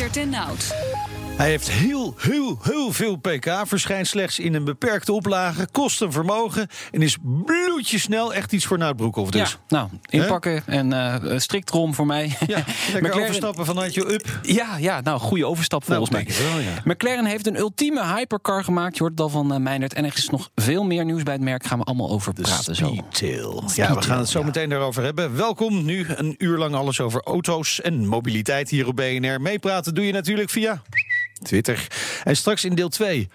Meindert en Nout. Hij heeft heel, heel, heel veel pk, verschijnt slechts in een beperkte oplage, kost een vermogen en is bloedjesnel echt iets voor Nout Broekhoff dus. Ja, nou, inpakken en uh, strikt erom voor mij. Ja, McLaren... overstappen vanuit je up. Ja, ja nou, goede overstap volgens nou, mij. Wel, ja. McLaren heeft een ultieme hypercar gemaakt. Je hoort het al van uh, Meijnerd. En er is nog veel meer nieuws bij het merk. Gaan we allemaal over De praten zo. Ja, we gaan het zo meteen daarover hebben. Welkom, nu een uur lang alles over auto's en mobiliteit hier op BNR. Meepraten doe je natuurlijk via... Twitter. En straks in deel 2.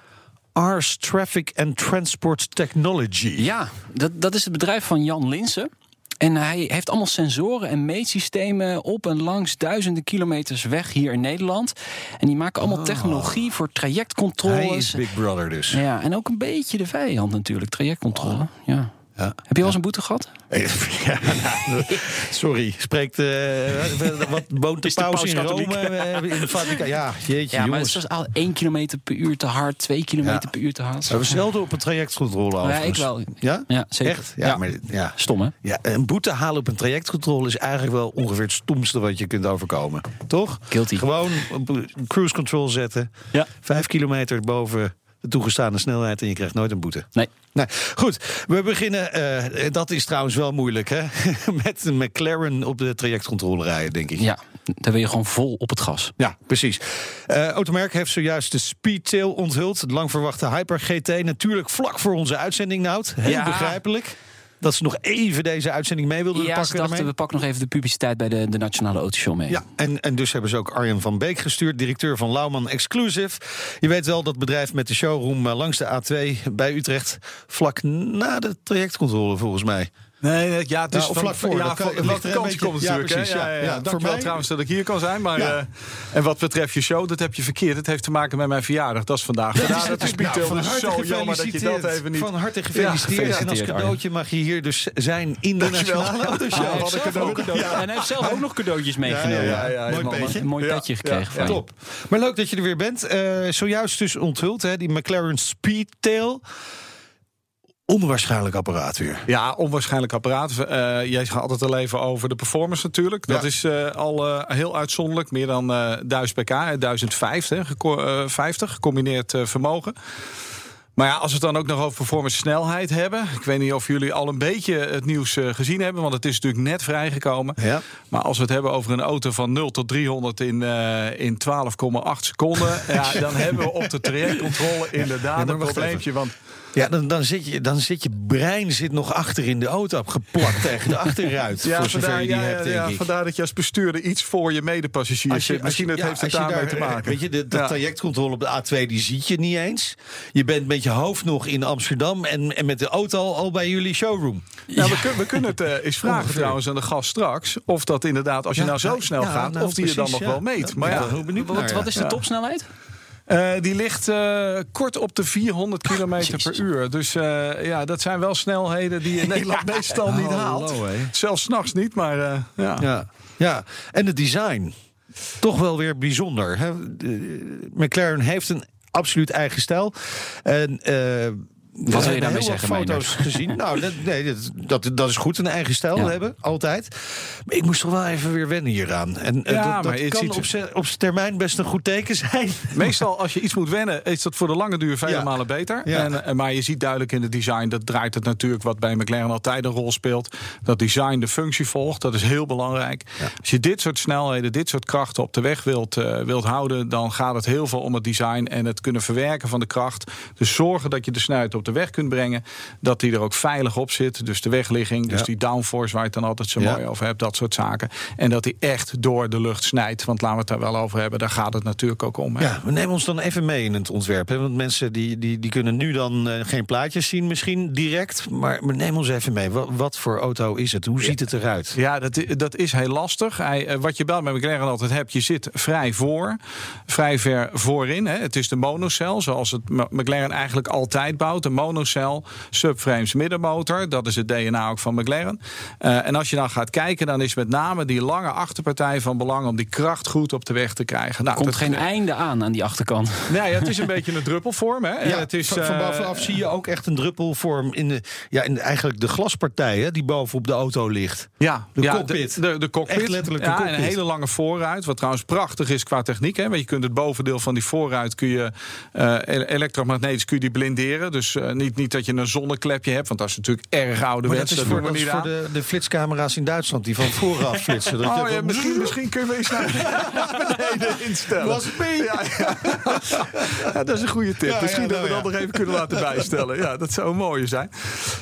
Ars Traffic and Transport Technology. Ja, dat, dat is het bedrijf van Jan Linsen. En hij heeft allemaal sensoren en meetsystemen op en langs duizenden kilometers weg hier in Nederland. En die maken allemaal oh. technologie voor trajectcontroles. Hij is Big Brother dus. Ja, en ook een beetje de vijand natuurlijk, trajectcontrole. Oh. Ja. Ja. Heb je wel eens een boete gehad? Ja, nou, sorry, spreekt uh, wat woont de paus in Rome eh, in de Vaticaan? Ja, jeetje, ja, maar het is al 1 km per uur te hard, 2 km ja. per uur te hard. We zelden op een trajectcontrole af. Ja, ik wel. Ja? Ja, zeker. Echt? Ja, Maar, ja. Stom, hè? Ja, een boete halen op een trajectcontrole is eigenlijk wel ongeveer het stomste wat je kunt overkomen. Toch? Guilty. Gewoon cruise control zetten. Ja. 5 kilometer boven de toegestane snelheid en je krijgt nooit een boete. Nee. Nou, goed, we beginnen. Uh, dat is trouwens wel moeilijk, hè? Met een McLaren op de trajectcontrole rijden, denk ik. Ja, daar wil je gewoon vol op het gas. Ja, precies. Uh, Automerk heeft zojuist de Speedtail onthuld. Het lang verwachte Hyper GT. Natuurlijk vlak voor onze uitzending, Nout. Heel ja. begrijpelijk dat ze nog even deze uitzending mee wilden ja, pakken. Ze dachten, we pakken nog even de publiciteit bij de, de Nationale Autoshow mee. Ja, en, en dus hebben ze ook Arjen van Beek gestuurd, directeur van Lauwman Exclusive. Je weet wel, dat bedrijf met de showroom eh, langs de A2 bij Utrecht, vlak na de trajectcontrole volgens mij. Nee, ja, het is ja, vlak voor. Ja, kan, wat vakantie komt natuurlijk. Ja, precies, ja, ja, ja, Dank wel trouwens dat ik hier kan zijn. Maar, uh, en wat betreft je show, dat heb je verkeerd. Het heeft te maken met mijn verjaardag. Dat is vandaag. Ja, dat is nou, van harte zo jammer dat je dat even niet... Van harte gefeliciteerd. en als cadeautje mag je hier dus zijn in de Nationale Autoshow. En hij heeft zelf ook nog cadeautjes meegenomen. Ja, ja, Mooi petje. Een mooi petje gekregen van Top. Maar leuk dat je er weer bent. Uh, zojuist dus onthuld, hè, die McLaren Speedtail. Onwaarschijnlijk apparaat weer. Ja, onwaarschijnlijk apparaat. Uh, jij gaat altijd al even over de performance natuurlijk. Dat is uh, al uh, heel uitzonderlijk. Meer dan 1000 pk, 1050 gecombineerd 50, gecombineerd vermogen. Maar ja, als we het dan ook nog over performance snelheid hebben. Ik weet niet of jullie al een beetje het nieuws gezien hebben. Want het is natuurlijk net vrijgekomen. Ja. Maar als we het hebben over een auto van 0 tot 300 in, in 12,8 seconden. ja, dan hebben we op de trajectcontrole inderdaad een probleempje. Want ja, dan, dan, zit je, dan zit je brein zit nog achter in de auto geplakt tegen de achterruit. Ja, voor vandaar, je die ja, hebt, denk ja, ik. vandaar dat je als bestuurder iets voor je medepassagiers zit. Misschien het heeft het daarmee daar, te maken. Weet je, de, de trajectcontrole op de A2 die ziet je niet eens. Je bent met je hoofd nog in Amsterdam en, en met de auto al, al bij jullie showroom. Nou, we, kun, we, kunnen het uh, eens vragen trouwens aan de gast straks. Of dat inderdaad, als je nou zo snel gaat, nou, of die je dan nog wel meet. Maar ja, wat, wat is de topsnelheid? Uh, die ligt uh, kort op de 400 km per uur. Dus uh, ja, dat zijn wel snelheden die je in Nederland meestal niet haalt. Hallo, Zelfs s'nachts niet, maar ja. ja. Ja, en het design. Toch wel weer bijzonder. Hè? McLaren heeft een absoluut eigen stijl. En wat wil je daarmee zeggen? foto's gezien. nou, dat, nee, dat, dat, is goed, een eigen stijl hebben, altijd. Maar ik moest toch wel even weer wennen hieraan. En ja, dat, dat kan op, op termijn best een goed teken zijn. Meestal als je iets moet wennen, is dat voor de lange duur vele malen beter. En, maar je ziet duidelijk in het design, dat draait het natuurlijk wat bij McLaren altijd een rol speelt. Dat design de functie volgt, dat is heel belangrijk. Als je dit soort snelheden, dit soort krachten op de weg wilt, uh, wilt houden, dan gaat het heel veel om het design en het kunnen verwerken van de kracht. Dus zorgen dat je de snelheid op op de weg kunt brengen, dat die er ook veilig op zit. Dus de wegligging, dus Ja. die downforce waar je het dan altijd zo Ja. mooi over hebt, dat soort zaken. En dat die echt door de lucht snijdt. Want laten we het daar wel over hebben, daar gaat het natuurlijk ook om. hè. Ja, we nemen ons dan even mee in het ontwerp. Hè? Want mensen die, die, die kunnen nu dan eh, geen plaatjes zien misschien direct. Maar we nemen ons even mee. Wat, wat voor auto is het? Hoe ziet het eruit? Ja, dat, dat is heel lastig. Hij, eh, wat je bij McLaren altijd hebt, je zit vrij voor, vrij ver voorin. Hè. Het is de monocel, zoals het McLaren eigenlijk altijd bouwt. Monocel, subframes, middenmotor. Dat is het DNA ook van McLaren. Eh, en als je dan gaat kijken, dan is met name die lange achterpartij van belang om die kracht goed op de weg te krijgen. Nou, Komt dat- geen einde aan aan die achterkant. Nee, ja, het is een beetje een druppelvorm. Hè. En het is, van, van eh, bovenaf zie je ook echt een druppelvorm in, de, ja, in eigenlijk de glaspartij hè, die bovenop de auto ligt. Ja, De ja, cockpit. De, de, de cockpit. Echt letterlijk de ja, cockpit. En een hele lange voorruit. Wat trouwens prachtig is qua techniek. Hè? Want je kunt het bovendeel van die voorruit kun je eh, ele- elektromagnetisch kun je die blinderen. Dus eh, niet, niet dat je een zonneklepje hebt. Want dat is natuurlijk erg Maar ouderwets. dat is voor, we dat is de, de flitscamera's in Duitsland die van vooraf flitsen. Dat Oh ja, misschien, misschien kunnen we eens naar beneden instellen. Was? Ja, ja. Ja, dat is een goede tip. Misschien dat we nou dat ja. nog even kunnen laten bijstellen. Ja, dat zou mooi zijn.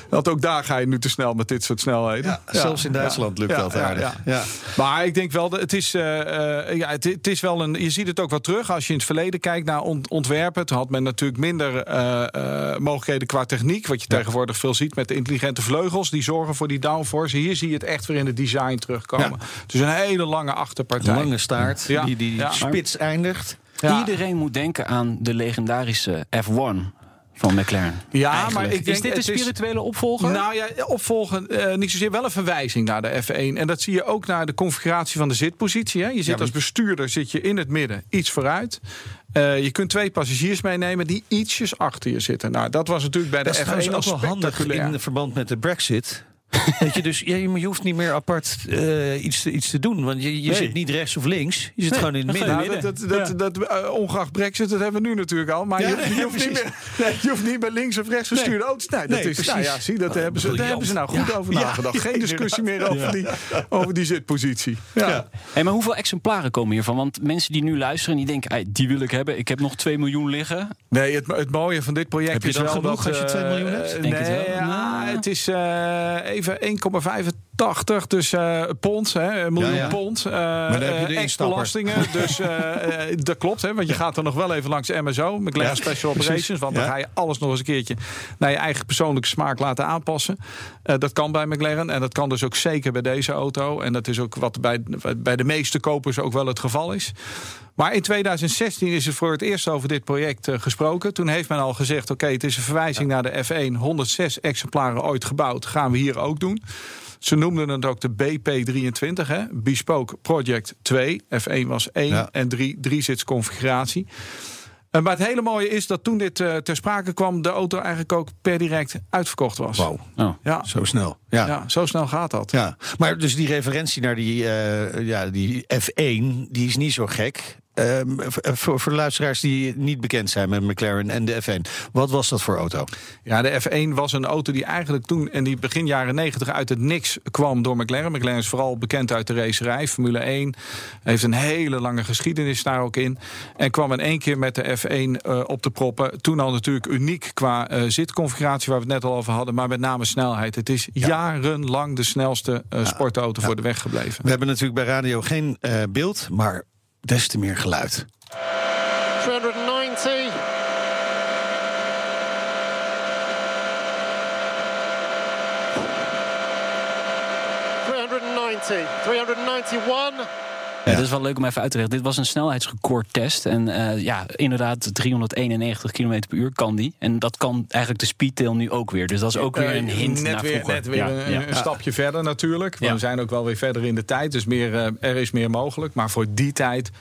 Want ook daar ga je nu te snel met dit soort snelheden. Ja, zelfs in Duitsland lukt dat aardig. Ja. Maar ik denk wel, dat het is, eh, eh, ja, het, het is wel een. Je ziet het ook wel terug als je in het verleden kijkt naar ont- ontwerpen. Toen had men natuurlijk minder eh, eh, mogelijkheden qua techniek. Wat je tegenwoordig veel ziet met de intelligente vleugels. Die zorgen voor die downforce. Hier zie je het echt weer in het design terugkomen. Dus een hele lange achterpartij. Lange staart, die, die spits eindigt. Iedereen moet denken aan de legendarische F1 van McLaren. Ja, Eigenlijk. maar ik denk is dit is- spirituele opvolger? Nou ja, opvolgen, eh, niet zozeer wel een verwijzing naar de F1. En dat zie je ook naar de configuratie van de zitpositie. Hè. Je zit maar- als bestuurder zit je in het midden, iets vooruit. Eh, je kunt twee passagiers meenemen die ietsjes achter je zitten. Nou, dat was natuurlijk bij de Dat is trouwens F1 ook wel handig in verband met de brexit. Weet je, dus ja, je je hoeft niet meer apart eh, iets, te, iets te doen. Want je, je Nee. zit niet rechts of links. Je zit Nee, gewoon in het midden. Nou, dat, dat, dat, dat, eh, ongeacht Brexit, dat hebben we nu natuurlijk al. Maar Ja, je, hoeft niet meer, nee, je hoeft niet met links of rechts gestuurde auto's. Nee, dat Nee, is, nou precies. ja, zie, dat hebben ze, daar hebben ze nou goed Ja. over nagedacht. Geen discussie meer over, die, over die zitpositie. Ja. Ja. Hey, maar hoeveel exemplaren komen hiervan? Want mensen die nu luisteren, die denken, "Ei, die wil ik hebben. Ik heb nog 2 miljoen liggen. Nee, het, het mooie van dit project Heb je is dan wel genoeg dat, als je eh, 2 miljoen hebt? Nee, het is eh, even 1,85 dus eh pond, hè, een miljoen Ja, ja. pond. dan heb je de instapper. belastingen. dus dat klopt, hè, want je gaat er nog wel even langs MSO, McLaren Ja, Special. Operations. Want dan ga je alles nog eens een keertje naar je eigen persoonlijke smaak laten aanpassen. Dat kan bij McLaren en dat kan dus ook zeker bij deze auto. En dat is ook wat bij, bij de meeste kopers ook wel het geval is. Maar in 2016 is er voor het eerst over dit project eh, gesproken. Toen heeft men al gezegd: oké, het is een verwijzing naar de F1. 106 exemplaren ooit gebouwd. Gaan we hier ook doen. Ze noemden het ook de BP23, hè? Bespoke Project 2. F1 was 1 Ja. en 3, drie zits configuratie. Eh, Maar het hele mooie is dat toen dit eh, ter sprake kwam, de auto eigenlijk ook per direct uitverkocht was. Wauw, Oh. Ja, zo snel. Ja. ja, zo snel gaat dat. Ja, maar dus die referentie naar die, eh, ja, die F1, die is niet zo gek. Ehm, v- voor, voor de luisteraars die niet bekend zijn met McLaren en de F1. Wat was dat voor auto? Ja, de F1 was een auto die eigenlijk toen in die begin jaren 90 uit het niks kwam door McLaren. McLaren is vooral bekend uit de racerij. Formule 1 heeft een hele lange geschiedenis daar ook in. En kwam in één keer met de F1 eh, op te proppen. Toen al natuurlijk uniek qua eh, zitconfiguratie waar we het net al over hadden. Maar met name snelheid. Het is jarenlang de snelste eh, sportauto voor de weg gebleven. We hebben natuurlijk bij radio geen eh, beeld, maar des te meer geluid. 390. ...390, 391. Ja, dat is wel leuk om even uit te leggen. Dit was een snelheidsrecordtest. En eh, ja, inderdaad, 391 km per uur kan die. En dat kan eigenlijk de speedtail nu ook weer. Dus dat is ook weer een Eh, hint net naar weer, vroeger. Net weer Ja, een, ja. een stapje verder natuurlijk. Ja. We zijn ook wel weer verder in de tijd. Dus meer, eh, er is meer mogelijk. Maar voor die tijd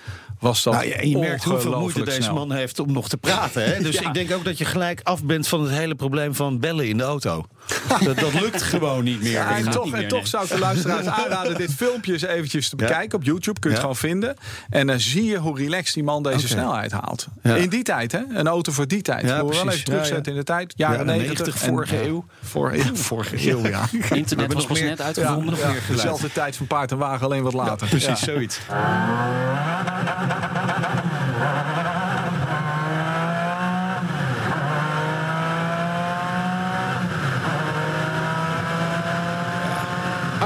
was dat Nou, ja, je merkt hoeveel moeite deze snel. man heeft om nog te praten. Hè? Dus Ja. ik denk ook dat je gelijk af bent van het hele probleem van bellen in de auto. dat, dat lukt gewoon niet meer. Ja, en toch, niet en meer, toch nee. zou ik de luisteraars aanraden dit filmpje eens eventjes te Ja. bekijken. Op YouTube kun je het gewoon vinden. En dan zie je hoe relaxed die man deze snelheid haalt. Ja. In die tijd, hè? Een auto voor die tijd. Ja, Ja, we wel even terugzetten Ja, ja. in de tijd. Jaren Ja, 90, 90, en- vorige eeuw. Vorige eeuw, ja. Internet was nog pas net uitgevonden. nog meer geluid. Dezelfde tijd van paard en wagen, alleen wat later. Precies, Ja.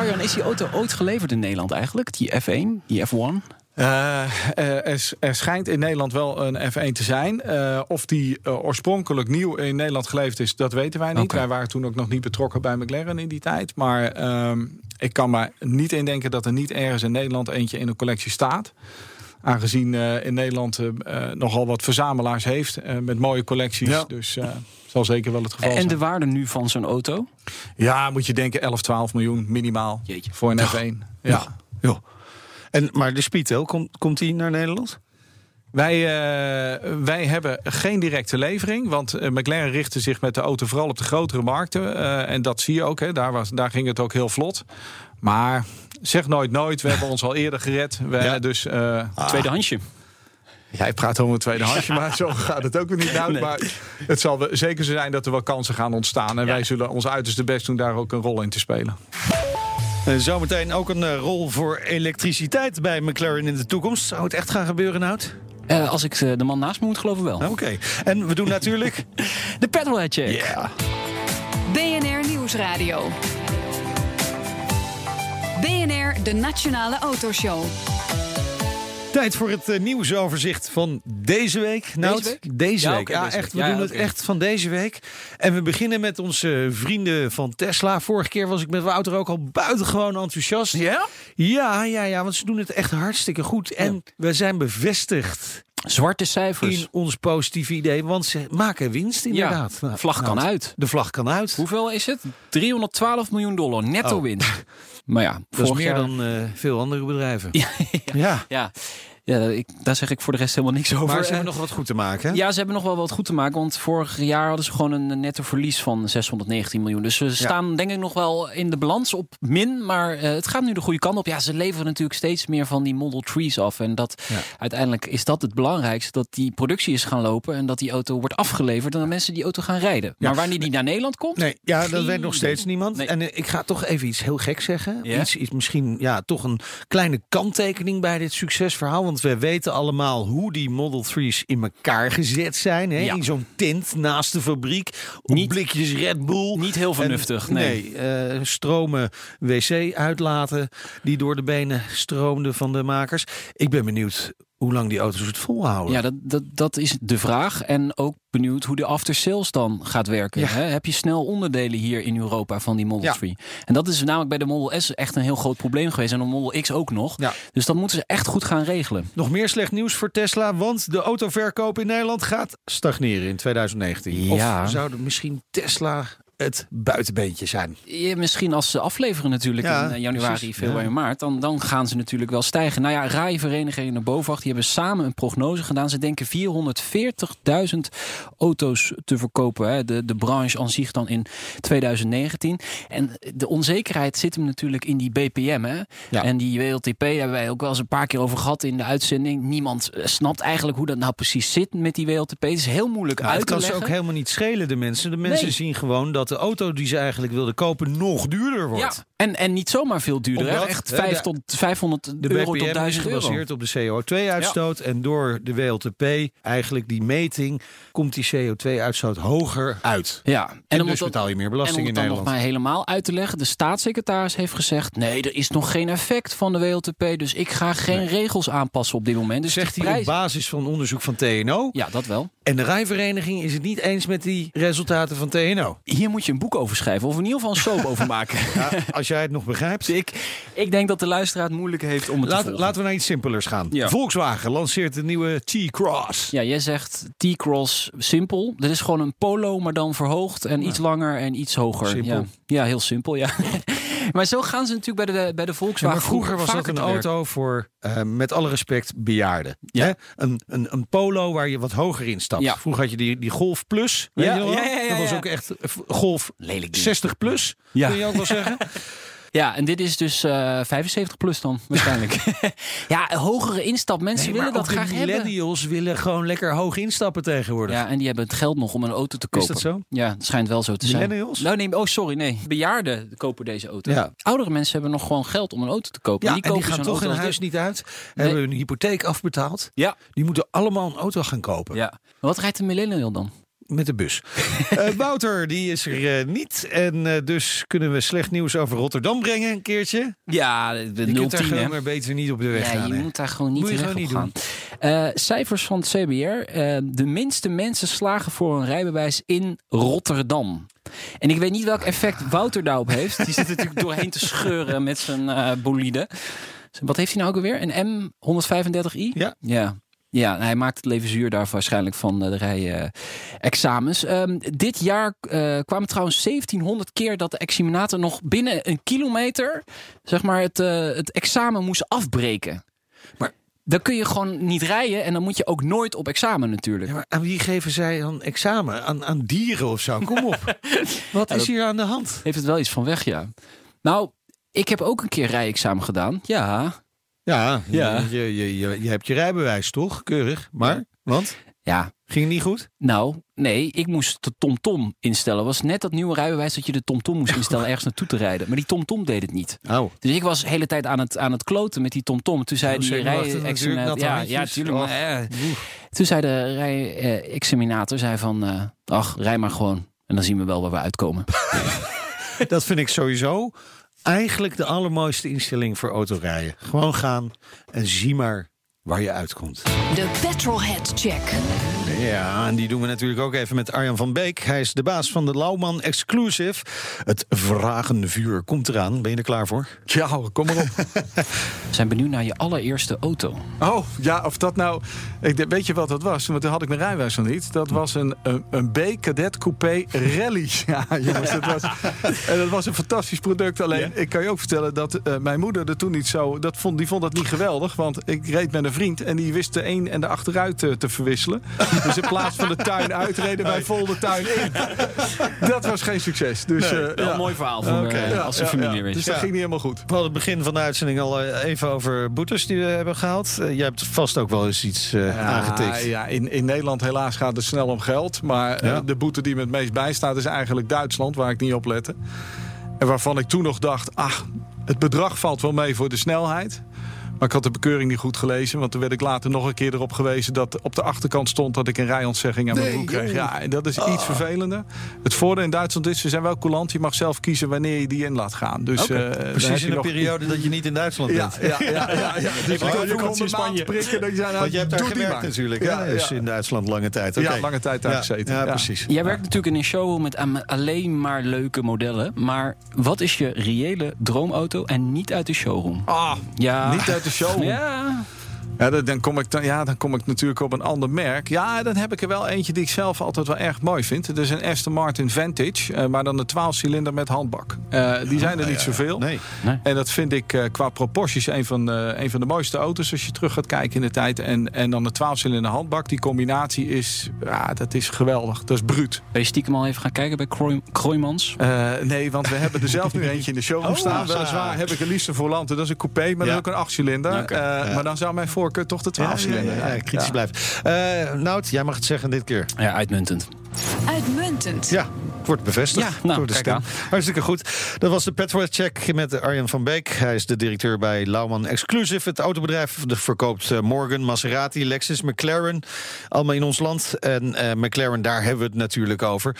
Zoiets. is die auto ooit geleverd in Nederland eigenlijk? Die F1, die F1? Uh, er, er, schijnt in Nederland wel een F1 te zijn. Uh, of die uh, oorspronkelijk nieuw in Nederland geleverd is, dat weten wij niet. Okay. Wij waren toen ook nog niet betrokken bij McLaren in die tijd. Maar ehm, ik kan me niet indenken dat er niet ergens in Nederland eentje in een collectie staat. Aangezien in Nederland nogal wat verzamelaars heeft met mooie collecties. Ja. Dus zal zeker wel het geval en zijn. En de waarde nu van zo'n auto? Ja, moet je denken 11, 12 miljoen minimaal Jeetje. voor een F1. Ja. ja. En, maar de Speedtail, komt, komt die naar Nederland? Wij, uh, wij hebben geen directe levering. Want uh, McLaren richtte zich met de auto vooral op de grotere markten. Uh, en dat zie je ook. Hè. Daar, was, daar ging het ook heel vlot. Maar zeg nooit nooit. We hebben ons al eerder gered. We ja. dus, ah. Tweedehandsje. Jij praat over een tweedehandsje, maar zo gaat het ook weer niet uit. Nee. Maar het zal zeker zo zijn dat er wel kansen gaan ontstaan. En ja. wij zullen ons uiterste best doen daar ook een rol in te spelen. Zometeen ook een uh, rol voor elektriciteit bij McLaren in de toekomst. Zou het echt gaan gebeuren, Nout? Uh, als ik uh, de man naast me moet geloven wel. Oké. Okay. En we doen natuurlijk... de Petrolhead Check. Yeah. BNR Nieuwsradio. De Nationale Autoshow. Tijd voor het uh, nieuwsoverzicht van deze week. Nou, deze week? Deze ja, week. Okay, ja, deze echt. week. We ja, doen okay. het echt van deze week. En we beginnen met onze vrienden van Tesla. Vorige keer was ik met Wouter ook al buitengewoon enthousiast. Ja? Ja, ja, ja. Want ze doen het echt hartstikke goed. En ja. we zijn bevestigd. Zwarte cijfers. In ons positieve idee, want ze maken winst inderdaad. Ja, vlag kan nou, uit. De vlag kan uit. Hoeveel is het? 312 miljoen dollar netto oh. winst. Maar ja, dat is meer jaar... dan uh, veel andere bedrijven. ja. ja. ja. Ja, ik, daar zeg ik voor de rest helemaal niks over. Maar ze hebben nog wat goed te maken. Ja, ze hebben nog wel wat goed te maken. Want vorig jaar hadden ze gewoon een netto verlies van 619 miljoen. Dus ze staan ja. denk ik nog wel in de balans op min. Maar uh, het gaat nu de goede kant op. Ja, ze leveren natuurlijk steeds meer van die Model 3's af. En dat ja. uiteindelijk is dat het belangrijkste. Dat die productie is gaan lopen. En dat die auto wordt afgeleverd. En dat mensen die auto gaan rijden. Ja. Maar wanneer die naar Nederland komt? Nee, ja, dat weet nog steeds niemand. Nee. En uh, ik ga toch even iets heel gek zeggen. Iets, iets, misschien ja, toch een kleine kanttekening bij dit succesverhaal. Want we weten allemaal hoe die Model 3's in elkaar gezet zijn. Hè? Ja. In zo'n tent naast de fabriek. Niet- blikjes Red Bull. Niet heel vernuftig, En- nee. eh, stromen wc uitlaten die door de benen stroomden van de makers. Ik ben benieuwd hoe lang die auto's het volhouden. Ja, dat, dat, dat is de vraag. En ook benieuwd hoe de after sales dan gaat werken. Ja. Hè? Heb je snel onderdelen hier in Europa van die Model Ja. 3? En dat is namelijk bij de Model S echt een heel groot probleem geweest. En de Model X ook nog. Ja. Dus dat moeten ze echt goed gaan regelen. Nog meer slecht nieuws voor Tesla, want de autoverkoop in Nederland gaat stagneren in 2019. Ja. Of zou misschien Tesla het buitenbeentje zijn? Ja, misschien als ze afleveren natuurlijk Ja, in eh, januari, precies. februari, Ja. maart, dan, dan gaan ze natuurlijk wel stijgen. Nou ja, rijverenigingen naar BOVAG, die hebben samen een prognose gedaan. Ze denken 440.000 auto's te verkopen. Hè. De, de branche aan zich dan in 2019. En de onzekerheid zit hem natuurlijk in die BPM. Hè. Ja. En die WLTP hebben wij ook wel eens een paar keer over gehad in de uitzending. Niemand eh, snapt eigenlijk hoe dat nou precies zit met die WLTP. Het is heel moeilijk Nou, uit het te kan ze leggen. ook helemaal niet schelen, de mensen. De mensen Nee. zien gewoon dat de auto die ze eigenlijk wilden kopen nog duurder wordt. Ja, en, en niet zomaar veel duurder. Omdat, Echt hè, 5 de- tot 500 De euro BPM tot is 1000 euro. gebaseerd op de CO2-uitstoot. En door de WLTP, eigenlijk die meting, komt die CO2-uitstoot hoger uit. Ja, En, en, om dus het, dan- betaal je meer belasting om in het dan nog Nederland. maar helemaal uit te leggen. De staatssecretaris heeft gezegd... nee, er is nog geen effect van de WLTP... dus ik ga geen regels aanpassen op dit moment. Dus Zegt hij op basis van onderzoek van TNO. Ja, dat wel. En de rijvereniging is het niet eens met die resultaten van TNO. Hier moet je een boek over schrijven. Of in ieder geval een soap over maken. Ja, als jij het nog begrijpt. ik, ik denk dat de luisteraar het moeilijk heeft om het te volgen. laten we naar iets simpelers gaan. Ja. Volkswagen lanceert de nieuwe T-Cross. Ja, jij zegt T-Cross simpel. Dat is gewoon een polo, maar dan verhoogd en iets langer en iets hoger. Simpel. Ja, ja heel simpel, ja. maar zo gaan ze natuurlijk bij de, bij de Ja, Volkswagen maar vroeger was dat een auto voor, eh, met alle respect, bejaarden. Ja. Hè? Een, een, een polo waar je wat hoger in stapt. Ja. Vroeger had je die, die Golf Plus. Weet Ja, je nog ja, dat was ook echt eh, Golf Lelijk ding. 60 Plus. Kun je ook wel zeggen. Ja, en dit is dus eh 75 plus dan, waarschijnlijk. ja, hogere instap. Mensen Nee, willen dat graag hebben. millennials willen gewoon lekker hoog instappen tegenwoordig. Ja, en die hebben het geld nog om een auto te kopen. dat zo? Ja, het schijnt wel zo te zijn. Millennials? Nou, nee, oh, sorry, nee. Bejaarden kopen deze auto. Ja. Oudere mensen hebben nog gewoon geld om een auto te kopen. Ja, en die en die kopen gaan zo'n toch hun huis dit. niet uit. Hebben hun hypotheek afbetaald. Ja. Die moeten allemaal een auto gaan kopen. ja. Maar wat rijdt een millennial dan? Met de bus. Eh, Wouter, die is er eh, niet. En eh, dus kunnen we slecht nieuws over Rotterdam brengen een keertje. Ja, de Je kunt daar 010 gewoon hè. maar beter niet op de weg Ja, gaan. je hè? moet daar gewoon niet Moet je gewoon op niet gaan. Eh, cijfers van het CBR. de minste mensen slagen voor een rijbewijs in Rotterdam. En ik weet niet welk effect Wouter daarop heeft. Die zit natuurlijk doorheen te scheuren met zijn bolide. Wat heeft hij nou ook alweer? Een M135i? Ja. Ja. Ja, hij maakt het leven zuur daar waarschijnlijk van eh, de rij-examens. dit jaar eh, kwamen trouwens 1700 keer dat de examinator nog binnen een kilometer zeg maar, het, eh, het examen moest afbreken. Maar- dan kun je gewoon niet rijden en dan moet je ook nooit op examen natuurlijk. Ja, maar aan wie geven zij dan examen? Aan, aan dieren of zo? Kom op. Wat is hier aan de hand? Heeft het wel iets van weg, ja. Nou, ik heb ook een keer rijexamen gedaan. Ja. Ja, Ja. Je, je, je, je hebt je rijbewijs toch? Keurig. Maar, want? Ja, Ging het niet goed? nou, nee, ik moest de TomTom instellen. Was net dat nieuwe rijbewijs dat je de TomTom moest instellen ergens naartoe te rijden. Maar die TomTom deed het niet. Oh. Dus ik was de hele tijd aan het, aan het kloten met die TomTom. Toen zei Heel die rij-examinator... Ja, ja, tuurlijk. Maar, eh, toen zei de rij-examinator zei van... eh, ach, rij maar gewoon. En dan zien we wel waar we uitkomen. Dat vind ik sowieso eigenlijk de allermooiste instelling voor autorijden. Gewoon gaan en zie maar waar je uitkomt. De Petrolhead Check. Ja, en die doen we natuurlijk ook even met Arjan van Beek. Hij is de baas van de Lauwman Exclusive. Het vragenvuur komt eraan. Ben je er klaar voor? Ja, kom maar op. We zijn benieuwd naar je allereerste auto. Oh, ja, of dat nou... Ik, weet je wat dat was? Want toen had ik mijn rijwijs nog niet. Dat was een, een, een B-cadet coupé rally. Ja, jongens, dat was, en dat was een fantastisch product. Alleen, ik kan je ook vertellen dat eh, mijn moeder er toen niet zo... Dat vond, die vond dat niet geweldig. Want ik reed met een vriend en die wist de een en de achteruit te, te verwisselen. Dus in plaats van de tuin uit, reden wij vol de tuin in. Dat was geen succes. Dus, eh, Wel ja. een mooi verhaal voor Oké. eh, als een ja, familie. Dus dat ging niet helemaal goed. We hadden het begin van de uitzending al eh, even over boetes die we hebben gehaald. Eh, jij hebt vast ook wel eens iets eh, aangetikt. Ja, in, in Nederland helaas gaat het snel om geld. Maar eh, de boete die me het meest bijstaat is eigenlijk Duitsland, waar ik niet op lette. En waarvan ik toen nog dacht, ach, het bedrag valt wel mee voor de snelheid. Maar ik had de bekeuring niet goed gelezen. Want toen werd ik later nog een keer erop gewezen dat op de achterkant stond dat ik een rijontzegging aan mijn Nee, broek kreeg. Ja, en dat is iets vervelender. Het voordeel in Duitsland is, ze zijn wel coulant. Je mag zelf kiezen wanneer je die in laat gaan. Dus, eh, Precies in een nog- periode dat je niet in Duitsland Ja, bent. ja, ja, ja, ja. Dus Oh, je je kon komt de in Spanje. prikken. Dat je zei, nou, Want je hebt daar gewerkt natuurlijk. Ja? Dus ja. in Duitsland lange tijd. Ja, lange tijd daar Ja, gezeten. Ja, Ja. precies. Jij werkt natuurlijk in een showroom met alleen maar leuke modellen. Maar wat is je reële droomauto en niet uit de showroom? Ah, Ja. niet uit de show. Ja. Ja, dan, dan kom ik dan, ja, dan kom ik natuurlijk op een ander merk. Ja, dan heb ik er wel eentje die ik zelf altijd wel erg mooi vind. Dat is een Aston Martin Vantage, eh, maar dan de 12-cilinder met handbak. Eh, die zijn er niet zoveel. Nee. En dat vind ik eh, qua proporties een van, de, een van de mooiste auto's als je terug gaat kijken in de tijd. En, en dan de 12-cilinder handbak. Die combinatie is, ja, dat is geweldig. Dat is bruut. Ben je stiekem al even gaan kijken bij Kroijmans? Eh, nee, want we hebben er zelf nu eentje in de showroom Oh, staan. Weliswaar heb ik een liefste volante. Dat is een coupé, maar Ja. is ook een 8-cilinder. Oké. Eh, Ja. Maar dan zou mijn voorkeur toch de 12-cilinder Ja, ja, ja, kritisch Ja. blijven. Eh Nout, jij mag het zeggen dit keer. Ja, uitmuntend. Uitmuntend. Ja, wordt bevestigd. Ja, nou, door de stem. aan. Hartstikke goed. Dat was de Petrol Check met Arjan van Beek. Hij is de directeur bij Lauwman Exclusive. Het autobedrijf dat verkoopt eh, Morgan, Maserati, Lexus, McLaren. Allemaal in ons land. En eh, McLaren, daar hebben we het natuurlijk over.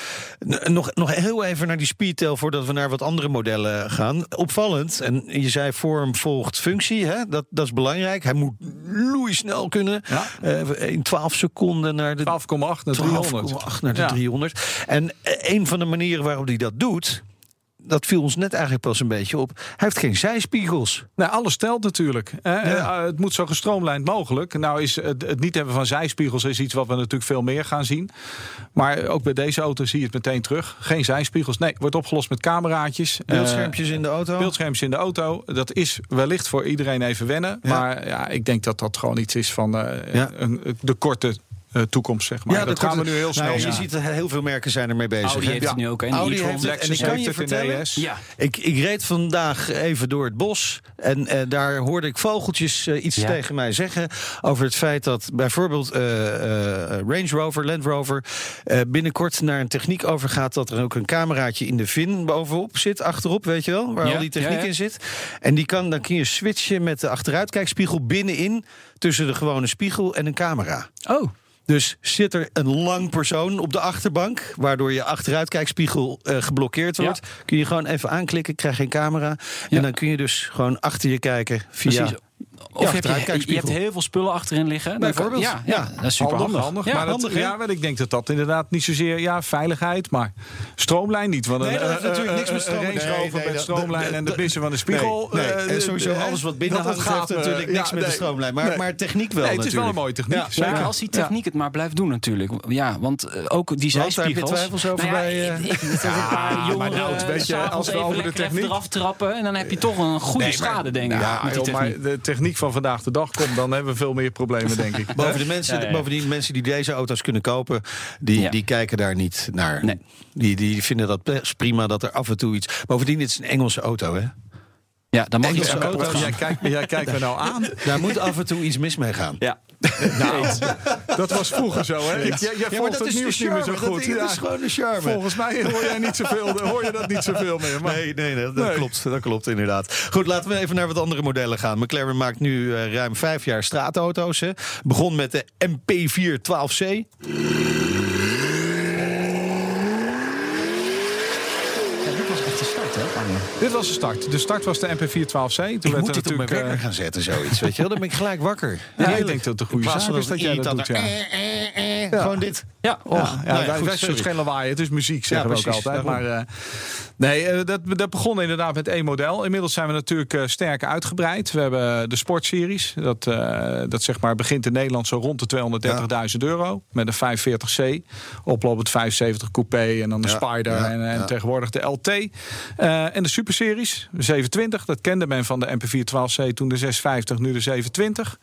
Nog, nog heel even naar die Speedtail voordat we naar wat andere modellen gaan. Opvallend, en je zei vorm volgt functie. Hè? Dat, dat is belangrijk. Hij moet loeisnel kunnen. Ja. Eh, in 12 seconden naar de 12,8 naar 300. 12,8 naar de Ja. 300. En een van de manieren waarop hij dat doet... dat viel ons net eigenlijk pas een beetje op. Hij heeft geen zijspiegels. Nou, alles telt natuurlijk. hè. Eh, het moet zo gestroomlijnd mogelijk. Nou is het, het niet hebben van zijspiegels is iets wat we natuurlijk veel meer gaan zien. Maar ook bij deze auto zie je het meteen terug. Geen zijspiegels. Nee, wordt opgelost met cameraatjes. Beeldschermpjes in de auto. Eh, beeldschermpjes in de auto. Dat is wellicht voor iedereen even wennen. Ja. Maar ja, ik denk dat dat gewoon iets is van eh, Ja. een, de korte eh, toekomst, zeg maar. dat dat gaan we nu heel snel Nou, je ziet er heel veel merken zijn ermee bezig. Audi heeft het nu ook. En Audi heeft het. En ik kan je vertellen... Ja. Ik, ik reed vandaag even door het bos. En eh, daar hoorde ik vogeltjes eh, iets Ja. tegen mij zeggen. Over het feit dat bijvoorbeeld eh, eh, Range Rover, Land Rover. eh, binnenkort naar een techniek overgaat. dat er ook een cameraatje in de VIN bovenop zit. Achterop, weet je wel. Waar Ja, al die techniek ja, ja. in zit. En die kan, dan kun je switchen met de achteruitkijkspiegel binnenin. tussen de gewone spiegel en een camera. Oh, Dus zit er een lang persoon op de achterbank, waardoor je achteruitkijkspiegel eh, geblokkeerd wordt, kun je gewoon even aanklikken, krijg geen camera. Ja. En dan kun je dus gewoon achter je kijken via. Precies. Of Ja, heb je, hebt heel veel spullen achterin liggen. Bijvoorbeeld, Ja, ja, ja. dat is super Handig, handig. Ja, maar dat, handig, hè? ja, ik denk dat dat inderdaad niet zozeer ja, veiligheid, maar stroomlijn niet. Want Nee, een, dat heeft eh, natuurlijk eh, niks met een stroomlijn. Range Nee, Rover nee, met dat- stroomlijn dat- en de dat- bissen van de spiegel. Nee, nee. eh, en sowieso eh, alles wat binnen dat hangt gaat, heeft eh, natuurlijk ja, niks met de nee. stroomlijn. Maar, Nee. maar techniek wel Nee, het is wel een mooie techniek. Ja, Ja, zeker. als die techniek het maar blijft doen natuurlijk. Ja, want eh, ook die Want, daar heb je zijspiegels... twijfels over Nou ja, bij, eh? dat paar maar als we over de techniek- eraf trappen... en dan heb je toch een goede schade, denk ik. Ja, maar de techniek van vandaag de dag komt, dan hebben we veel meer problemen, denk ik. Boven de mensen, Ja, ja. Bovendien, mensen die deze auto's kunnen kopen, die, Ja. die kijken daar niet naar. Nee. Die, die vinden dat prima dat er af en toe iets. Bovendien, het is een Engelse auto, hè? Ja, dan mag je Engelse auto's. Jij kijkt, jij kijkt me nou aan. Daar moet af en toe iets mis mee gaan. Ja. Nou, dat was vroeger zo, hè? Jij, jij Ja, volgt dat het nieuws niet meer zo goed. Dat, dat is gewoon de charme. Volgens mij hoor, jij niet zoveel, hoor je dat niet zoveel meer. Maar Nee, nee, nee, dat Nee. klopt. Dat klopt inderdaad. Goed, laten we even naar wat andere modellen gaan. McLaren maakt nu eh, ruim vijf jaar straatauto's. Hè. Begon met de MP4 12C. Ja, dit was echt de start, hè? Arne? Dit was de start. De start was de MP4 12C. Toen Ik werd moet er dit op mijn natuurlijk, wekker eh, gaan zetten, zoiets. Weet je wel? Dan ben ik gelijk wakker. Ja, Heerlijk. ik denk dat het een goede zaak is dat jij dat doet, ja. eh, eh, eh, Gewoon dit. Ja, oh. ja, Nou ja, wij, goed, geen lawaai. Het is muziek, zeggen we ook altijd. daarom. Maar, eh, nee, eh, dat, dat begon inderdaad met één model. Inmiddels zijn we natuurlijk eh, sterk uitgebreid. We hebben de sportseries. Dat, dat zeg maar begint in Nederland zo rond de 230.000 euro. Met een 540C. Oplopend 75 coupé. En dan de Spider. en, en tegenwoordig de LT. En de superseries. 720. Dat kende men van de MP4 12C. Toen de 650. Nu de 720.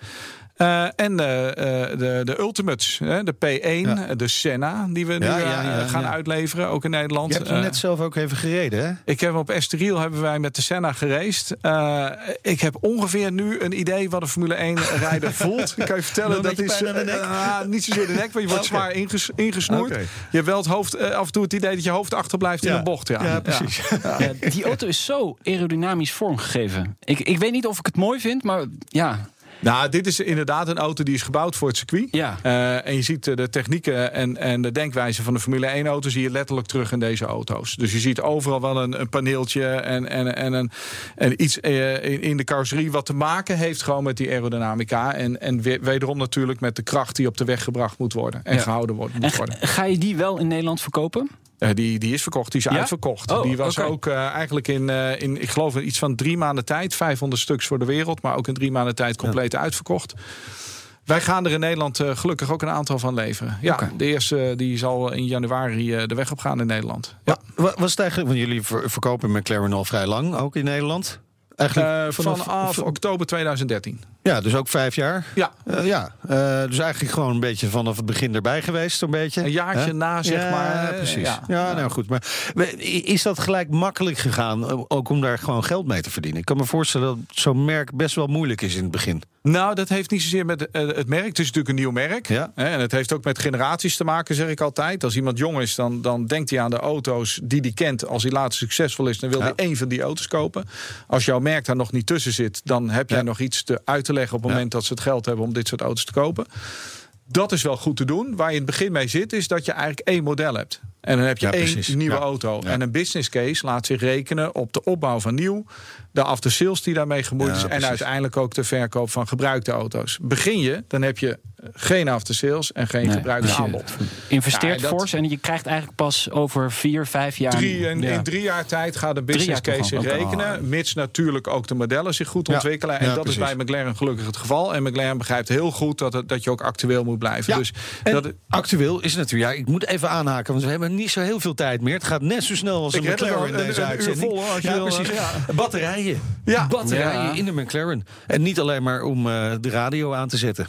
Eh, en de, eh, de, de Ultimates, hè, de P1, Ja. de Senna, die we nu Ja, eh, ja, ja, gaan ja. uitleveren, ook in Nederland. Je hebt hem Eh, net zelf ook even gereden, hè? ik heb hem op Esteriel hebben wij met de Senna geraced. Eh, ik heb ongeveer nu een idee wat een Formule 1 rijder voelt. Ik kan je vertellen, dat is eh, ah, niet zozeer de nek, maar je wordt Oké. zwaar inges, ingesnoerd. Je hebt wel het hoofd, eh, af en toe het idee dat je hoofd achterblijft in een bocht. Ja, ja precies. Ja, die auto is zo aerodynamisch vormgegeven. Ik, ik weet niet of ik het mooi vind, maar ja. Nou, dit is inderdaad een auto die is gebouwd voor het circuit. Ja. Eh, en je ziet eh, de technieken en, en de denkwijze van de Formule 1 auto zie je letterlijk terug in deze auto's. Dus je ziet overal wel een, een paneeltje en, en, en, een, en iets eh, in, in de carrosserie wat te maken heeft gewoon met die aerodynamica. En, en we- wederom natuurlijk met de kracht die op de weg gebracht moet worden en Ja. gehouden wordt, moet worden. ga je die wel in Nederland verkopen? Eh, die, die is verkocht, die is Ja? uitverkocht. Oh, die was ook eh, eigenlijk in, eh, in, ik geloof iets van drie maanden tijd, 500 stuks voor de wereld, maar ook in drie maanden tijd compleet uitverkocht. Wij gaan er in Nederland gelukkig ook een aantal van leveren. Ja, de eerste die zal in januari de weg op gaan in Nederland. Ja. Wa- Was het eigenlijk, want jullie ver- verkopen McLaren al vrij lang, ook in Nederland? Eigenlijk Eh, vanaf, oktober 2013. Ja, dus ook vijf jaar. Ja, Eh, ja, eh, dus eigenlijk gewoon een beetje vanaf het begin erbij geweest, zo'n beetje. Een jaartje na, zeg Ja, maar, precies. ja. Ja, nou goed. Maar is dat gelijk makkelijk gegaan, eh, ook om daar gewoon geld mee te verdienen? Ik kan me voorstellen dat zo'n merk best wel moeilijk is in het begin. Nou, dat heeft niet zozeer met het merk. Het is natuurlijk een nieuw merk. Ja. Hè, En het heeft ook met generaties te maken, zeg ik altijd. Als iemand jong is, dan, dan denkt hij aan de auto's die hij kent. Als hij later succesvol is, dan wil hij één van die auto's kopen. Als jouw merk daar nog niet tussen zit, dan heb jij nog iets te uit te leggen op het Ja. moment dat ze het geld hebben om dit soort auto's te kopen. Dat is wel goed te doen. Waar je in het begin mee zit, is dat je eigenlijk één model hebt. En dan heb je Ja, één precies. nieuwe Ja. auto. En een business case laat zich rekenen op de opbouw van nieuw, de after sales die daarmee gemoeid Ja, is, en precies. uiteindelijk ook de verkoop van gebruikte auto's. Begin je, dan heb je geen after sales en geen Nee, gebruikte dus aanbod. Investeert Ja, fors en je krijgt eigenlijk pas over vier, vijf jaar... Drie, en, Ja. In drie jaar tijd gaat de business case zich rekenen. Mits natuurlijk ook de modellen zich goed Ja. ontwikkelen. En Ja, dat is bij McLaren gelukkig het geval. En McLaren begrijpt heel goed dat, het, dat je ook actueel moet blijven. Ja. Dus En dat, actueel is het natuurlijk, ja, ik moet even aanhaken, want we hebben niet zo heel veel tijd meer. Het gaat net zo snel als Ik een McLaren in deze uitzending. vol, je ja, precies. ja. Batterijen. Ja. Batterijen Ja. in de McLaren. En niet alleen maar om eh, de radio aan te zetten.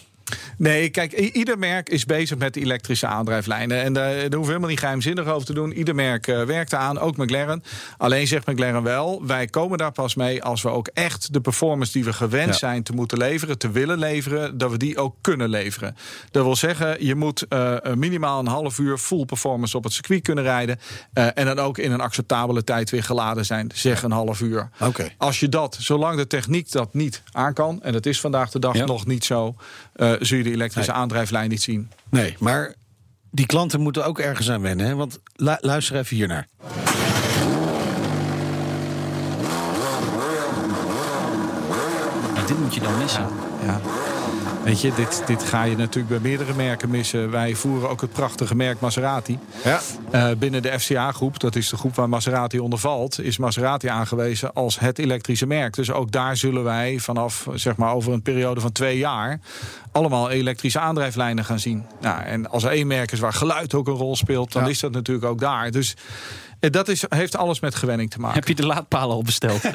Nee, kijk, ieder merk is bezig met elektrische aandrijflijnen. En daar, daar hoeven we helemaal niet geheimzinnig over te doen. Ieder merk eh, werkt eraan, ook McLaren. Alleen zegt McLaren wel, wij komen daar pas mee als we ook echt de performance die we gewend Ja. zijn te moeten leveren, te willen leveren, dat we die ook kunnen leveren. Dat wil zeggen, je moet eh, minimaal een half uur full performance op het circuit kunnen rijden. eh, en dan ook in een acceptabele tijd weer geladen zijn. Zeg een half uur. Oké. Als je dat, zolang de techniek dat niet aan kan, en dat is vandaag de dag Ja. nog niet zo, zul je de elektrische Nee. aandrijflijn niet zien. Nee, maar die klanten moeten ook ergens aan wennen. Hè? Want lu- luister even hiernaar. Ja, dit moet je dan missen. Ja. Weet je, dit, dit ga je natuurlijk bij meerdere merken missen. Wij voeren ook het prachtige merk Maserati. Ja. Eh, binnen de FCA-groep, dat is de groep waar Maserati onder valt, is Maserati aangewezen als het elektrische merk. Dus ook daar zullen wij vanaf zeg maar over een periode van twee jaar allemaal elektrische aandrijflijnen gaan zien. Nou, en als er één merk is waar geluid ook een rol speelt, dan Ja. is dat natuurlijk ook daar. Dus dat is, heeft alles met gewenning te maken. Heb je de laadpalen al besteld?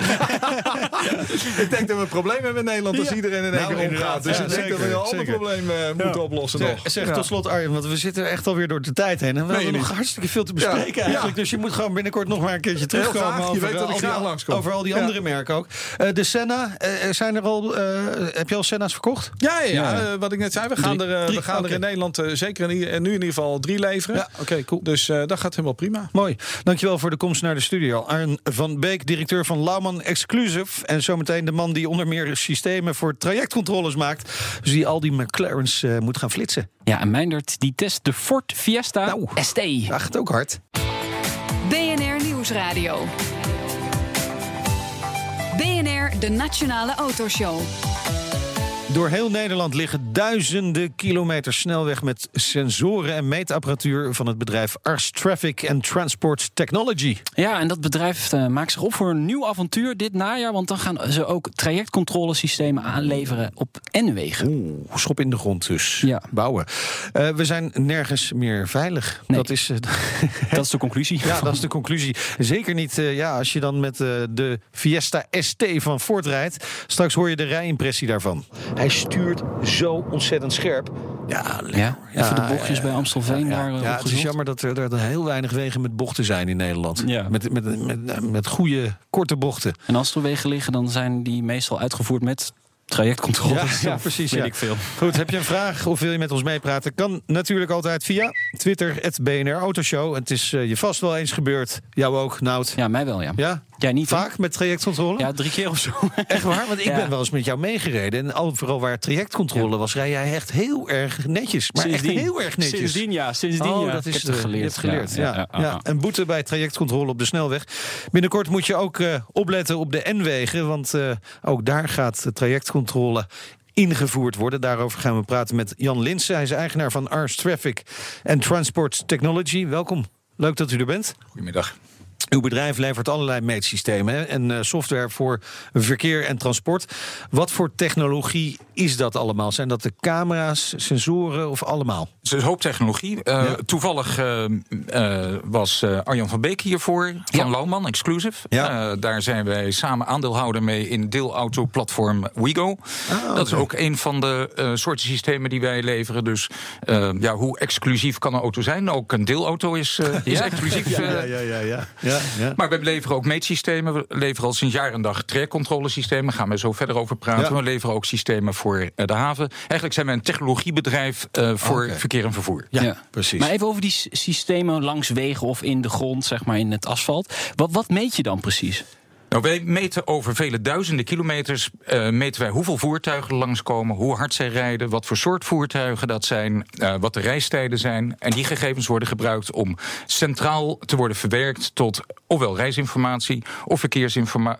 Ik denk dat we een probleem hebben in Nederland als Ja. iedereen in één Nou, keer omgaat. Dus Ja, ik denk dat we een ander probleem eh, moeten oplossen nog. Zeg, zeg Ja. tot slot Arjen, want we zitten echt alweer door de tijd heen. En we hebben nog niet? hartstikke veel te bespreken Ja. eigenlijk. Ja. Dus je moet gewoon binnenkort nog maar een keertje terugkomen. graag. Je over, weet dat eh, ik al graag langskom. over al die Ja. andere merken ook. Eh, de Senna, eh, zijn er al, eh, heb je al Senna's verkocht? Ja, ja, ja. Ja. eh, wat ik net zei, we gaan Drie. er, eh, Drie, we gaan er in Nederland eh, zeker in, i- en nu in ieder geval drie leveren. Ja, oké, cool. Dus eh, dat gaat helemaal prima. Mooi. Dankjewel voor de komst naar de studio. Arjen van Beek, directeur van Lauman Exclusive. En zometeen de man die onder meer systemen voor trajectcontroles maakt. Dus die al die McLaren's eh, moet gaan flitsen. Ja, en Meindert die test de Ford Fiesta Nou. ST. Dat gaat ook hard. BNR Nieuwsradio. BNR, de Nationale Autoshow. Door heel Nederland liggen duizenden kilometers snelweg met sensoren en meetapparatuur van het bedrijf Ars Traffic and Transport Technology. Ja, en dat bedrijf eh, maakt zich op voor een nieuw avontuur dit najaar. Want dan gaan ze ook trajectcontrolesystemen aanleveren op N-wegen. Oeh, schop in de grond dus. Ja. Bouwen. Eh, we zijn nergens meer veilig. Nee. Dat is. eh, Dat is de conclusie. Ja, dat is de conclusie. Zeker niet ja, als je dan met de Fiesta ST van Ford rijdt. Straks hoor je de rijimpressie daarvan. Hij stuurt zo ontzettend scherp. Ja, lekker. Ja, even de bochtjes ja, bij Amstelveen ja, daar ja, eh, ja, het is jammer dat er, er heel weinig wegen met bochten zijn in Nederland. Ja. Met, met, met, met goede, korte bochten. En als er wegen liggen, dan zijn die meestal uitgevoerd met trajectcontroles. Ja, precies, Weet ja. ik veel. Goed, heb je een vraag of wil je met ons meepraten? Kan natuurlijk altijd via Twitter, het BNR Autoshow. Het is eh, je vast wel eens gebeurd. Jou ook, Nout. Ja, mij wel, ja. Ja? Jij niet? Vaak met trajectcontrole? Ja, drie keer of zo. Echt waar? Want ik Ja. ben wel eens met jou meegereden. En overal waar trajectcontrole was, rij jij echt heel erg netjes. Maar echt Sindsdien. heel erg netjes. Sindsdien, ja. Sindsdien, Oh, ja. dat is Ik heb het eh, geleerd. Je hebt geleerd. Ja, Ja, ja, ja, ja. Een boete bij trajectcontrole op de snelweg. Binnenkort moet je ook eh, opletten op de N-wegen. Want eh, ook daar gaat de trajectcontrole ingevoerd worden. Daarover gaan we praten met Jan Linsen. Hij is eigenaar van Ars Traffic and Transport Technology. Welkom. Leuk dat u er bent. Goedemiddag. Uw bedrijf levert allerlei meetsystemen hè, en eh, software voor verkeer en transport. Wat voor technologie is dat allemaal? Zijn dat de camera's, sensoren of allemaal? Het is een hoop technologie. Eh, Ja. Toevallig eh, was Arjan van Beek hiervoor van Ja. Lauwman, Exclusive. Ja. Daar zijn wij samen aandeelhouder mee in deelautoplatform WeGo. Ah, Dat is ook een van de soorten systemen die wij leveren. Dus ja, hoe exclusief kan een auto zijn? Ook een deelauto is, is exclusief. ja, ja, ja. ja, ja. Maar we leveren ook meetsystemen. We leveren al sinds jaar en dag trajectcontrolesystemen. Daar gaan we zo verder over praten. Ja. We leveren ook systemen voor eh, de haven. Eigenlijk zijn we een technologiebedrijf eh, voor verkeer en vervoer. Ja, precies. Maar even over die systemen langs wegen of in de grond, zeg maar in het asfalt. Wat, wat meet je dan precies? Nou, wij meten over vele duizenden kilometers. eh, meten wij hoeveel voertuigen er langskomen, hoe hard zij rijden, wat voor soort voertuigen dat zijn, eh, wat de reistijden zijn. En die gegevens worden gebruikt om centraal te worden verwerkt tot ofwel reisinformatie of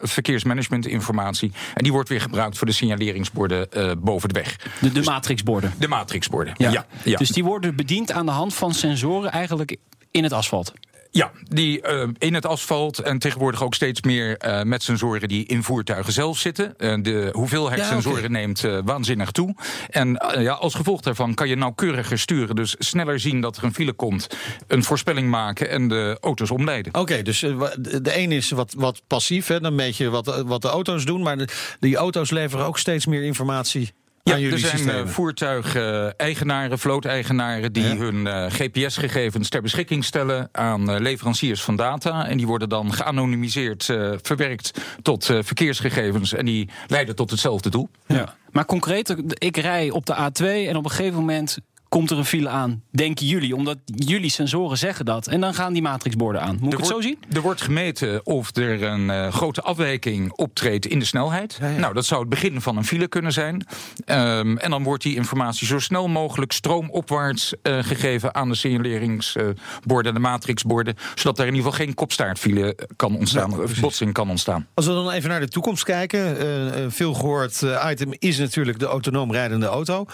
verkeersmanagementinformatie. En die wordt weer gebruikt voor de signaleringsborden eh, boven de weg. De, de matrixborden. De matrixborden. Ja. Ja, Dus die worden bediend aan de hand van sensoren eigenlijk in het asfalt. Ja die eh, in het asfalt en tegenwoordig ook steeds meer eh, met sensoren die in voertuigen zelf zitten. Eh, de hoeveelheid Ja, sensoren neemt waanzinnig toe. En ja, als gevolg daarvan kan je nauwkeuriger sturen. Dus sneller zien dat er een file komt, een voorspelling maken en de auto's omleiden. Oké, dus de een is wat, wat passief. Hè? Dan meet je wat, wat de auto's doen. Maar de, die auto's leveren ook steeds meer informatie Ja, aan jullie er zijn systemen. eh, voertuigeigenaren, vlooteigenaren die Ja. hun eh, GPS-gegevens ter beschikking stellen aan eh, leveranciers van data. En die worden dan geanonimiseerd eh, verwerkt tot eh, verkeersgegevens. En die leiden tot hetzelfde doel. Ja. Maar concreet, ik rij op de A2 en op een gegeven moment komt er een file aan, denken jullie. Omdat jullie sensoren zeggen dat. En dan gaan die matrixborden aan. Moet ik het zo zien? Er wordt gemeten of er een eh, grote afwijking optreedt in de snelheid. Nou, dat zou het begin van een file kunnen zijn. Ehm, en dan wordt die informatie zo snel mogelijk stroomopwaarts eh, gegeven aan de signaleringsborden, de matrixborden. Zodat er in ieder geval geen kopstaartfile kan ontstaan, of botsing kan ontstaan. Als we dan even naar de toekomst kijken. eh, een veel gehoord eh, item is natuurlijk de autonoom rijdende auto.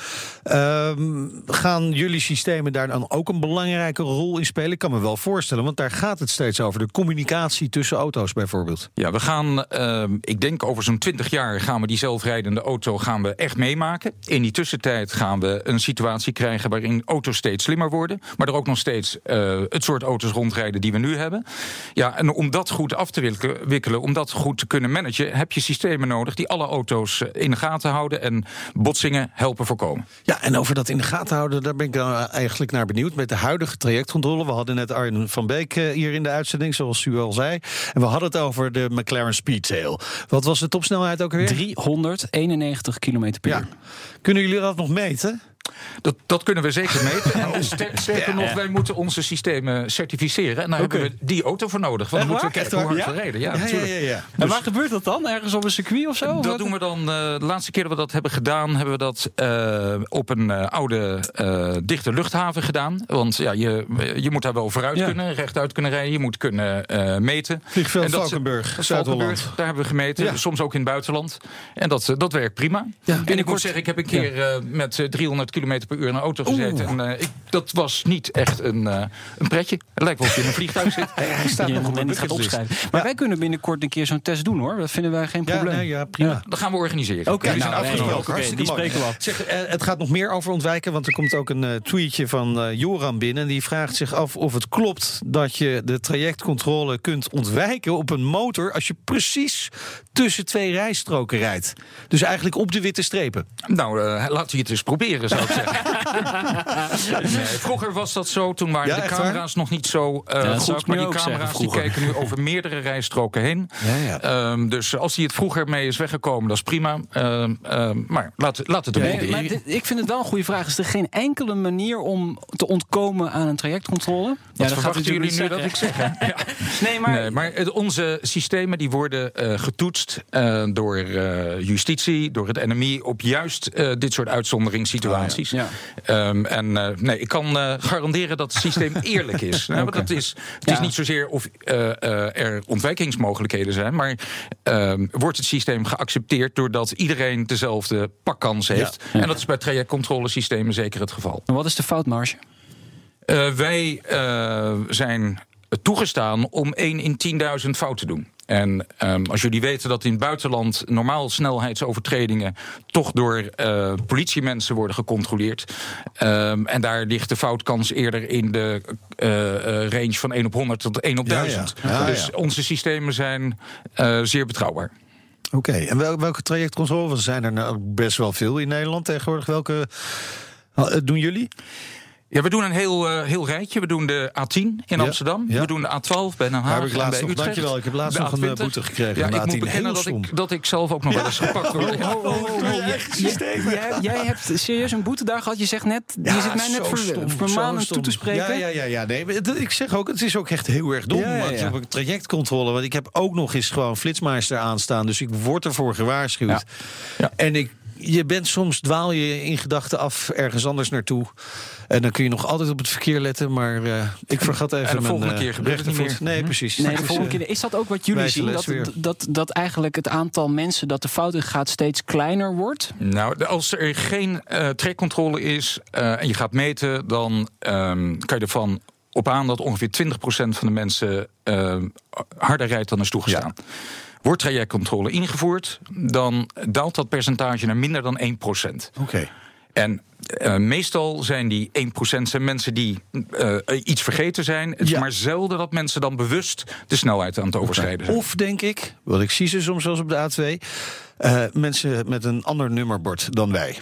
Ehm, gaan jullie systemen daar dan ook een belangrijke rol in spelen? Ik kan me wel voorstellen, want daar gaat het steeds over. De communicatie tussen auto's bijvoorbeeld. Ja, we gaan, ehm, ik denk over zo'n 20 jaar gaan we die zelfrijdende auto gaan we echt meemaken. In die tussentijd gaan we een situatie krijgen waarin auto's steeds slimmer worden. Maar er ook nog steeds eh, het soort auto's rondrijden die we nu hebben. Ja, en om dat goed af te wikkelen, wikkelen, om dat goed te kunnen managen, heb je systemen nodig die alle auto's eh, in de gaten houden en botsingen helpen voorkomen. Ja, en over dat in de gaten houden, daar ben ik dan eigenlijk naar benieuwd. Met de huidige trajectcontrole. We hadden net Arjen van Beek eh, hier in de uitzending, zoals u al zei. En we hadden het over de McLaren Speedtail. Wat was de topsnelheid ook weer? 391 km per Ja. uur. Kunnen jullie dat nog meten? Dat, dat kunnen we zeker meten. En sterker nog, wij moeten onze systemen certificeren. En daar hebben we die auto voor nodig. Want dan moeten we kijken hoe hard we rijden. Ja, natuurlijk. ja, ja. En waar gebeurt dat dan? Ergens op een circuit of zo? Dat doen we dan. eh, de laatste keer dat we dat hebben gedaan, hebben we dat eh, op een eh, oude dichte luchthaven gedaan. Want ja, je, je moet daar wel vooruit kunnen, rechtuit kunnen rijden. Je moet kunnen meten. Vliegveld En Valkenburg, Zuid-Holland. daar hebben we gemeten. Soms ook in het buitenland. En dat, dat werkt prima. en ik moet zeggen, ik heb een keer met eh, 300 km per uur in een auto gezeten. En eh, ik, dat was niet echt een, eh, een pretje. Het lijkt wel of je in een vliegtuig zit. Hij staat nog op niet gaat opschrijven. Maar wij kunnen binnenkort een keer zo'n test doen hoor. Dat vinden wij geen Ja, probleem. nee, ja, prima. Ja. Dat gaan we organiseren. Oké, Jullie nou, zijn nee, afgesproken. oké, Hartstikke die mooi. spreken we af. Zeg, eh, het gaat nog meer over ontwijken, want er komt ook een tweetje van eh, Joran binnen. En die vraagt zich af of het klopt dat je de trajectcontrole kunt ontwijken op een motor als je precies tussen twee rijstroken rijdt. Dus eigenlijk op de witte strepen. Nou, laten we het eens proberen, zou 哈哈 vroeger was dat zo, toen waren Ja, de camera's nog niet zo eh, dat goed. ik Maar die camera's die kijken nu over meerdere rijstroken heen. Ja, ja. Ehm, dus als hij het vroeger mee is weggekomen, dat is prima. Ehm, ehm, maar laat, laat het er maar dit- ik vind het wel een goede vraag. Is er geen enkele manier om te ontkomen aan een trajectcontrole? Ja, Wat verwachten jullie nu dat ik zeg? hè? Ja. Nee, maar, Nee, maar het- onze systemen die worden eh, getoetst eh, door eh, justitie, door het NMI op juist eh, dit soort uitzonderingssituaties. Ja. Ehm, en eh, nee, ik kan eh, garanderen dat het systeem eerlijk is. Nou, dat is het is niet zozeer of eh, er ontwijkingsmogelijkheden zijn, maar ehm, wordt het systeem geaccepteerd doordat iedereen dezelfde pakkans heeft. Ja. En dat is bij trajectcontrolesystemen zeker het geval. wat is de foutmarge? Wij zijn toegestaan om 1 in 10.000 fout te doen. En ehm, als jullie weten dat in het buitenland normaal snelheidsovertredingen toch door eh, politiemensen worden gecontroleerd. ehm, en daar ligt de foutkans eerder in de eh, eh, range van 1 op 100 tot 1 op Ja, ja. 1000. Ja, dus onze systemen zijn zeer betrouwbaar. Oké, en wel, welke trajectcontrole? Want er zijn er nou best wel veel in Nederland tegenwoordig. Welke doen jullie? Ja, we doen een heel, eh, heel rijtje. We doen de A10 in Ja, Amsterdam. ja. We doen de A12 bij Den Haag. Heb ik laatst nog- dankjewel, ik heb laatst nog een, eh, A20. boete gekregen Ja, ik moet A10. bekennen dat ik, dat ik zelf ook nog wel eens gepakt word. Jij, jij hebt serieus een boetedag gehad. Je zegt net, je zit mij net ver, vermanend toe te spreken. Ja, ja, ja, ja. Nee, ik zeg ook, het is ook echt heel erg dom. Op een trajectcontrole, want ik heb ook nog eens gewoon flitsmeister aanstaan. Dus ik word ervoor gewaarschuwd. En ik, je bent soms dwaal je in gedachten af ergens anders naartoe. En dan kun je nog altijd op het verkeer letten. Maar eh, ik vergat even En de mijn volgende eh, keer gebeurt het niet meer. Nee, precies. Nee, de Dus, volgende eh, keer. Is dat ook wat jullie zien? Dat, dat, dat eigenlijk het aantal mensen dat de fout in gaat steeds kleiner wordt? Nou, als er geen eh trekcontrole is eh, en je gaat meten, dan ehm, kan je ervan op aan dat ongeveer 20% van de mensen harder rijdt dan is toegestaan. Wordt trajectcontrole ingevoerd, dan daalt dat percentage naar minder dan 1%. Oké. En eh, meestal zijn die 1% zijn mensen die eh, iets vergeten zijn. Het is Ja. maar zelden dat mensen dan bewust de snelheid aan het overschrijden zijn. Of denk ik, wat ik zie ze soms eens op de A2, eh, mensen met een ander nummerbord dan wij.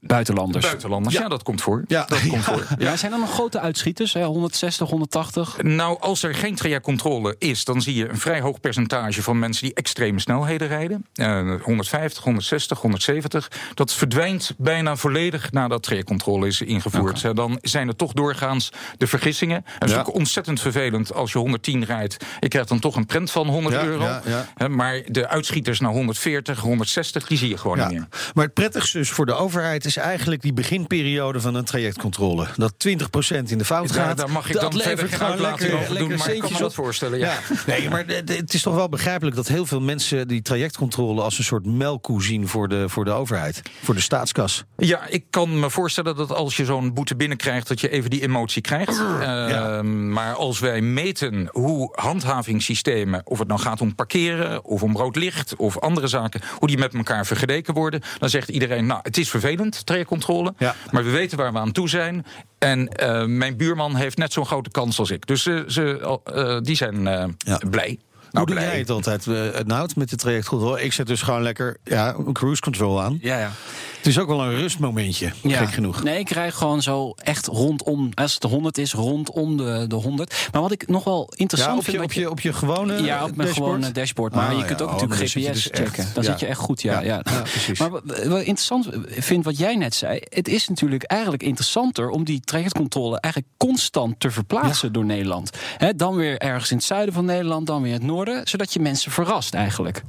Buitenlanders. Buitenlanders, ja, dat komt voor. Ja. Dat komt voor. Ja, zijn er nog grote uitschieters? Hè? 160, 180? Nou, als er geen trajectcontrole is, dan zie je een vrij hoog percentage van mensen die extreme snelheden rijden. Eh, 150, 160, 170. Dat verdwijnt bijna volledig nadat trajectcontrole is ingevoerd. Eh, Dan zijn er toch doorgaans de vergissingen. En het is Ja. ook ontzettend vervelend als je 110 rijdt. Je krijgt dan toch een prent van 100 Ja, euro. ja, ja. Maar de uitschieters naar 140, 160, die zie je gewoon Ja. niet meer. Maar het prettigste dus voor de overheid is eigenlijk die beginperiode van een trajectcontrole. Dat 20% in de fout Ja, gaat. daar mag ik dat dan verder geen uitlating lekker, over doen, maar ik kan me dat voorstellen, ja. Nee, maar het is toch wel begrijpelijk dat heel veel mensen die trajectcontrole als een soort melkkoe zien voor de, voor de overheid, voor de staatskas. Ja, ik kan me voorstellen dat als je zo'n boete binnenkrijgt, dat je even die emotie krijgt. Ehm, Maar als wij meten hoe handhavingssystemen, of het nou gaat om parkeren, of om rood licht, of andere zaken, hoe die met elkaar vergeleken worden, dan zegt iedereen: Nou, het is vervelend, trajectcontrole, Ja. maar we weten waar we aan toe zijn. En eh, mijn buurman heeft net zo'n grote kans als ik. Dus ze, ze, eh, die zijn eh, Ja. blij. Hoe Nou, doe blij. jij het altijd, uh, Nout, met de trajectcontrole? Ik zet dus gewoon lekker ja, cruise control aan. Ja, ja. Het is ook wel een rustmomentje, Ja. gek genoeg. Nee, ik rij gewoon zo echt rondom, als het de 100 is, rondom de, de 100. Maar wat ik nog wel Ja, interessant op je, vind... op je, op je gewone Ja, op mijn dashboard? gewone dashboard. Maar Ah, je kunt ook Oh, natuurlijk GPS dus echt- checken. Dan zit je echt goed, ja. Ja, precies. Maar wat, interessant vind wat jij net zei... het is natuurlijk eigenlijk interessanter... om die trajectcontrole eigenlijk constant te verplaatsen door Nederland. Dan weer ergens in het zuiden van Nederland, dan weer in het noorden... zodat je mensen verrast eigenlijk.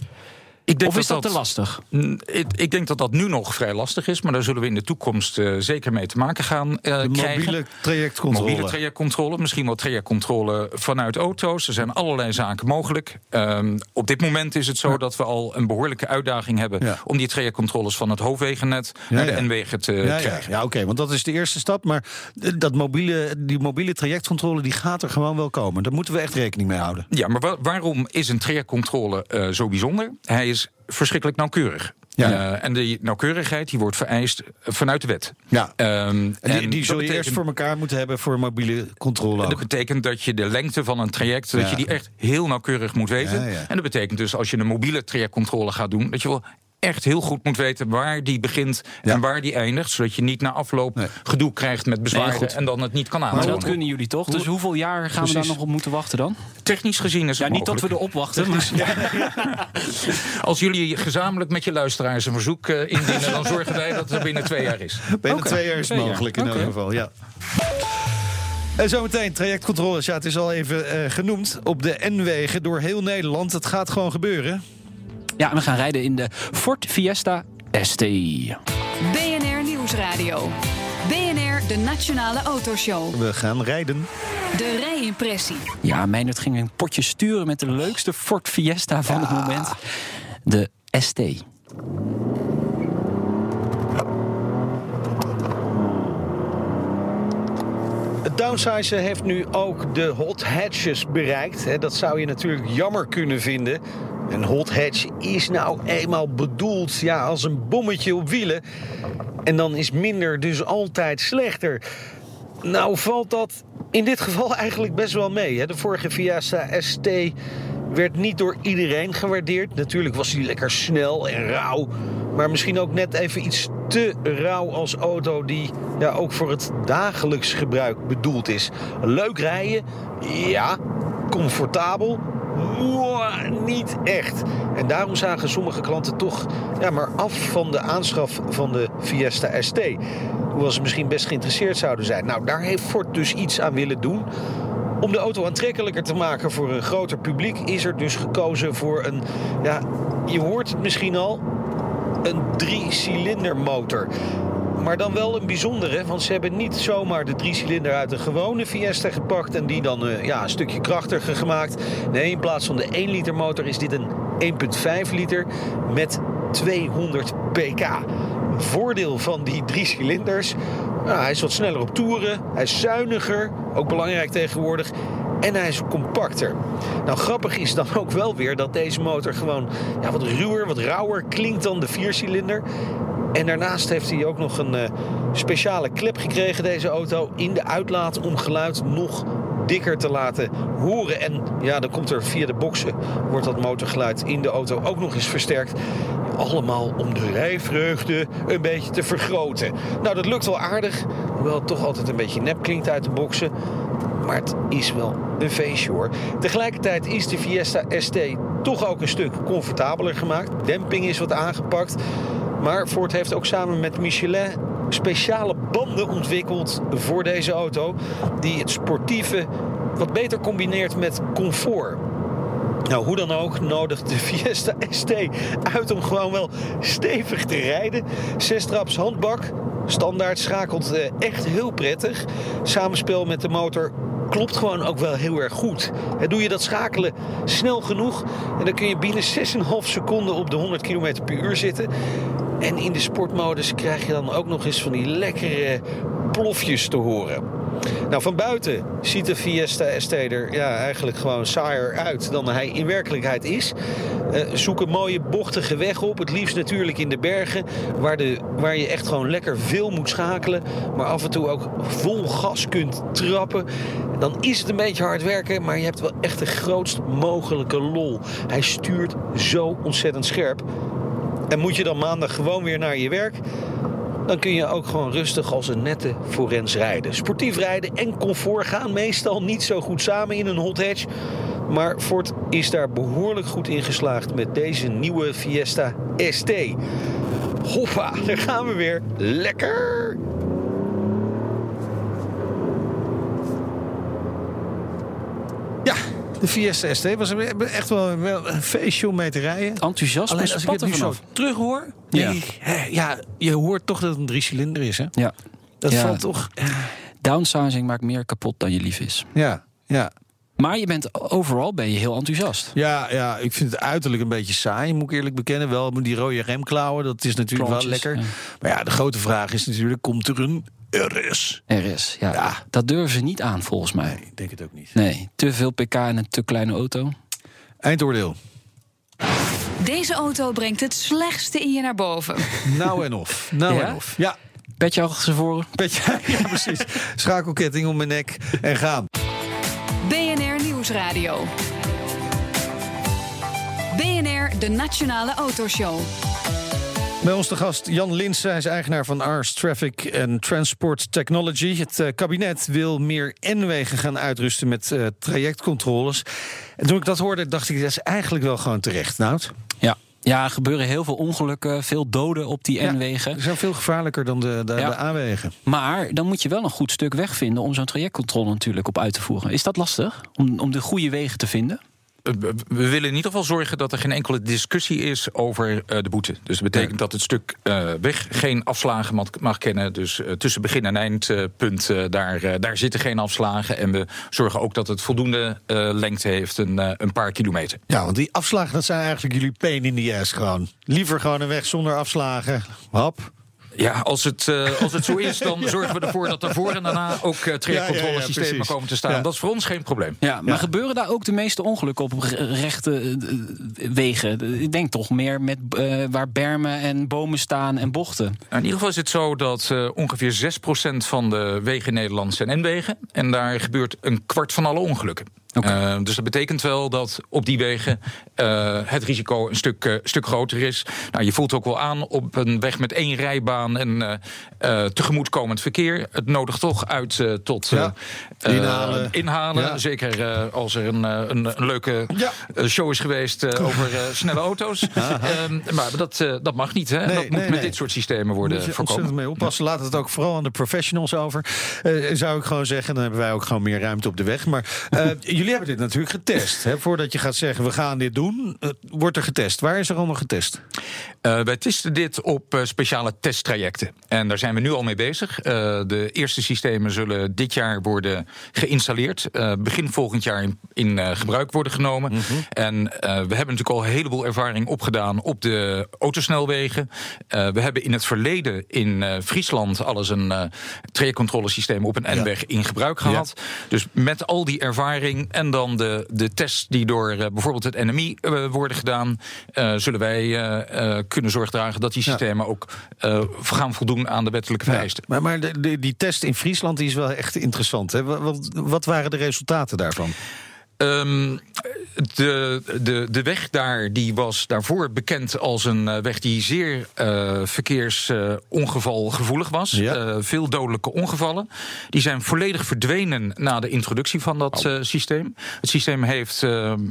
Ik denk Of is dat, te lastig? Ik, ik denk dat dat nu nog vrij lastig is, maar daar zullen we in de toekomst eh, zeker mee te maken gaan eh, De krijgen. mobiele trajectcontrole. Mobiele trajectcontrole, misschien wel trajectcontrole vanuit auto's. Er zijn allerlei zaken mogelijk. Ehm, op dit moment is het zo dat we al een behoorlijke uitdaging hebben Ja. om die trajectcontroles van het hoofdwegennet Ja, naar de. N-wegen te krijgen. ja oké, want dat is de eerste stap. Maar dat mobiele, die mobiele trajectcontrole die gaat er gewoon wel komen. Daar moeten we echt rekening mee houden. Ja, maar wa- waarom is een trajectcontrole eh, zo bijzonder? Hij is verschrikkelijk nauwkeurig. Ja. Eh, en die nauwkeurigheid die wordt vereist vanuit de wet. Ja. Ehm, En die, en die dat zul je betekent- eerst voor elkaar moeten hebben voor mobiele controle. Dat ook. betekent dat je de lengte van een traject, dat je die echt heel nauwkeurig moet weten. Ja. En dat betekent dus als je een mobiele trajectcontrole gaat doen, dat je wel echt heel goed moet weten waar die begint Ja. en waar die eindigt. Zodat je niet na afloop Nee. gedoe krijgt met bezwaren Nee, en dan het niet kan Maar aantonen. dat kunnen jullie toch? Dus hoeveel jaar gaan we daar nog op moeten wachten dan? Technisch gezien is Ja, het niet dat we erop wachten. Maar... Als jullie gezamenlijk met je luisteraars een verzoek eh, indienen, dan zorgen wij dat het binnen twee jaar is. Binnen twee jaar is het mogelijk in ieder geval, ja. En zometeen trajectcontroles. Ja, het is al even eh, genoemd. Op de N-wegen door heel Nederland. Het gaat gewoon gebeuren. Ja, we gaan rijden in de Ford Fiesta ST. BNR Nieuwsradio. BNR, de Nationale Autoshow. We gaan rijden. De rijimpressie. Ja, Meijnerd ging een potje sturen met de leukste Ford Fiesta van het moment. De ST. Het downsizen heeft nu ook de hot hatches bereikt. Hè. Dat zou je natuurlijk jammer kunnen vinden. Een hot hatch is nou eenmaal bedoeld ja, als een bommetje op wielen. En dan is minder dus altijd slechter. Nou valt dat in dit geval eigenlijk best wel mee. Hè. De vorige Fiesta ST werd niet door iedereen gewaardeerd. Natuurlijk was hij lekker snel en rauw. Maar misschien ook net even iets te rauw als auto die ja, ook voor het dagelijks gebruik bedoeld is. Leuk rijden, ja. Comfortabel, niet echt. En daarom zagen sommige klanten toch ja, maar af van de aanschaf van de Fiesta ST. Hoewel ze misschien best geïnteresseerd zouden zijn. Nou, daar heeft Ford dus iets aan willen doen. Om de auto aantrekkelijker te maken voor een groter publiek is er dus gekozen voor een, ja, je hoort het misschien al, een drie-cilinder motor. Maar dan wel een bijzondere, want ze hebben niet zomaar de drie-cilinder uit een gewone Fiesta gepakt en die dan eh, ja, een stukje krachtiger gemaakt. Nee, in plaats van de 1 liter motor is dit een 1,5 liter met 200 pk. Voordeel van die drie cilinders, nou, hij is wat sneller op toeren, hij is zuiniger, ook belangrijk tegenwoordig. En hij is compacter. Nou, grappig is dan ook wel weer dat deze motor gewoon ja, wat ruwer, wat rauwer klinkt dan de viercilinder. En daarnaast heeft hij ook nog een eh, speciale klep gekregen, deze auto, in de uitlaat om geluid nog dikker te laten horen. En ja, dan komt er via de boxen, wordt dat motorgeluid in de auto ook nog eens versterkt. Allemaal om de rijvreugde een beetje te vergroten. Nou, dat lukt wel aardig. Hoewel het toch altijd een beetje nep klinkt uit de boksen. Maar het is wel een feestje hoor. Tegelijkertijd is de Fiesta ST toch ook een stuk comfortabeler gemaakt. Demping is wat aangepakt. Maar Ford heeft ook samen met Michelin speciale banden ontwikkeld voor deze auto. Die het sportieve wat beter combineert met comfort. Nou, hoe dan ook, nodigt de Fiesta ST uit om gewoon wel stevig te rijden. Zes handbak, standaard schakelt eh, echt heel prettig. Samenspel met de motor klopt gewoon ook wel heel erg goed. Doe je dat schakelen snel genoeg en dan kun je binnen 6,5 seconden op de 100 km per uur zitten. En in de sportmodus krijg je dan ook nog eens van die lekkere plofjes te horen. Nou, van buiten ziet de Fiesta ST er ja, eigenlijk gewoon saaier uit dan hij in werkelijkheid is. Uh, zoek een mooie bochtige weg op. Het liefst natuurlijk in de bergen, waar, de, waar je echt gewoon lekker veel moet schakelen. Maar af en toe ook vol gas kunt trappen. Dan is het een beetje hard werken, maar je hebt wel echt de grootst mogelijke lol. Hij stuurt zo ontzettend scherp. En moet je dan maandag gewoon weer naar je werk? dan kun je ook gewoon rustig als een nette forens rijden. Sportief rijden en comfort gaan meestal niet zo goed samen in een hot hatch. Maar Ford is daar behoorlijk goed in geslaagd met deze nieuwe Fiesta ST. Hoppa, daar gaan we weer. Lekker! Ja, de Fiesta ST was echt wel een feestje om mee te rijden. Enthousiast, Alleen als ik het nu zo terug hoor... Ja. ja, je hoort toch dat het een drie cilinder is, hè? Ja. Dat Ja. valt toch... Downsizing maakt meer kapot dan je lief is. Ja, ja. Maar je bent overal ben je heel enthousiast. Ja, ja, ik vind het uiterlijk een beetje saai, moet ik eerlijk bekennen. Wel met die rode remklauwen, dat is natuurlijk wel lekker. ja. Maar ja, de grote vraag is natuurlijk, komt er een RS? Er is, ja. Ja. Dat durven ze niet aan volgens mij. Nee, ik denk het ook niet. Nee, te veel pk en een te kleine auto. Eindoordeel. Deze auto brengt het slechtste in je naar boven. Nou en of. Nou Ja? en of. Ja, Petje achter ze voor. petje. Ja, precies. Schakelketting om mijn nek en gaan. BNR Nieuwsradio. BNR, de Nationale Autoshow. Bij ons de gast Jan Linsen, hij is eigenaar van Ars Traffic and Transport Technology. Het eh, kabinet wil meer N-wegen gaan uitrusten met eh, trajectcontroles. En toen ik dat hoorde, dacht ik, dat is eigenlijk wel gewoon terecht. Nou, Ja. Ja, er gebeuren heel veel ongelukken, veel doden op die Ja. N-wegen. Ze zijn veel gevaarlijker dan de, de, Ja. de A-wegen. Maar dan moet je wel een goed stuk weg vinden om zo'n trajectcontrole natuurlijk op uit te voeren. Is dat lastig? Om, om de goede wegen te vinden? Eh, We willen in ieder geval zorgen dat er geen enkele discussie is over eh, de boete. Dus dat betekent dat het stuk eh, weg geen afslagen mag, mag kennen. Dus tussen begin en eindpunt, daar, daar zitten geen afslagen. En we zorgen ook dat het voldoende lengte heeft, een, een paar kilometer. Ja, want die afslagen, dat zijn eigenlijk jullie pain in the ass gewoon. Liever gewoon een weg zonder afslagen. Hap. Ja, als het, eh, als het zo is, dan zorgen we ervoor dat er voor en daarna ook uh, trajectcontrolesystemen precies. komen te staan. Ja. Dat is voor ons geen probleem. Ja, maar Ja. gebeuren daar ook de meeste ongelukken op re- rechte eh, wegen? Ik denk toch meer met eh, waar bermen en bomen staan en bochten. Nou, in ieder geval is het zo dat eh, ongeveer 6% van de wegen in Nederland zijn N-wegen. En daar gebeurt een kwart van alle ongelukken. Uh, dus dat betekent wel dat op die wegen uh, het risico een stuk, uh, stuk groter is. Nou, je voelt ook wel aan op een weg met één rijbaan en uh, tegemoetkomend verkeer. Het nodigt toch uit tot ja. inhalen. inhalen. Ja. Zeker als er een, een, een leuke ja. show is geweest over snelle auto's. maar dat, dat mag niet. Hè? Nee, dat moet nee, met dit soort systemen worden moet je voorkomen. mee oppassen. Laat het ook vooral aan de professionals over. zou ik gewoon zeggen. Dan hebben wij ook gewoon meer ruimte op de weg. Maar jullie hebben dit natuurlijk getest. Hè? Voordat je gaat zeggen, we gaan dit doen, uh, wordt er getest. Waar is er allemaal getest? Uh, wij testen dit op uh, speciale testtrajecten. En daar zijn we nu al mee bezig. de eerste systemen zullen dit jaar worden geïnstalleerd. begin volgend jaar in, in gebruik worden genomen. Mhm. Mm -hmm. En we hebben natuurlijk al een heleboel ervaring opgedaan op de autosnelwegen. we hebben in het verleden in Friesland alles een trajectcontrolesysteem op een N-weg ja. in gebruik gehad. Ja. Dus met al die ervaring en dan de, de tests die door uh, bijvoorbeeld het NMI uh, worden gedaan, uh, zullen wij kunnen zorg dragen dat die systemen ja. ook gaan voldoen aan de wettelijke vereisten. Ja, maar maar de, de, die test in Friesland die is wel echt interessant. Hè? Wat, wat waren de resultaten daarvan? Ehm, de, de, de weg daar die was daarvoor bekend als een eh, weg die zeer uh, verkeersongevalgevoelig was. Ja. Uh, veel dodelijke ongevallen. Die zijn volledig verdwenen na de introductie van dat uh, systeem. Het systeem heeft,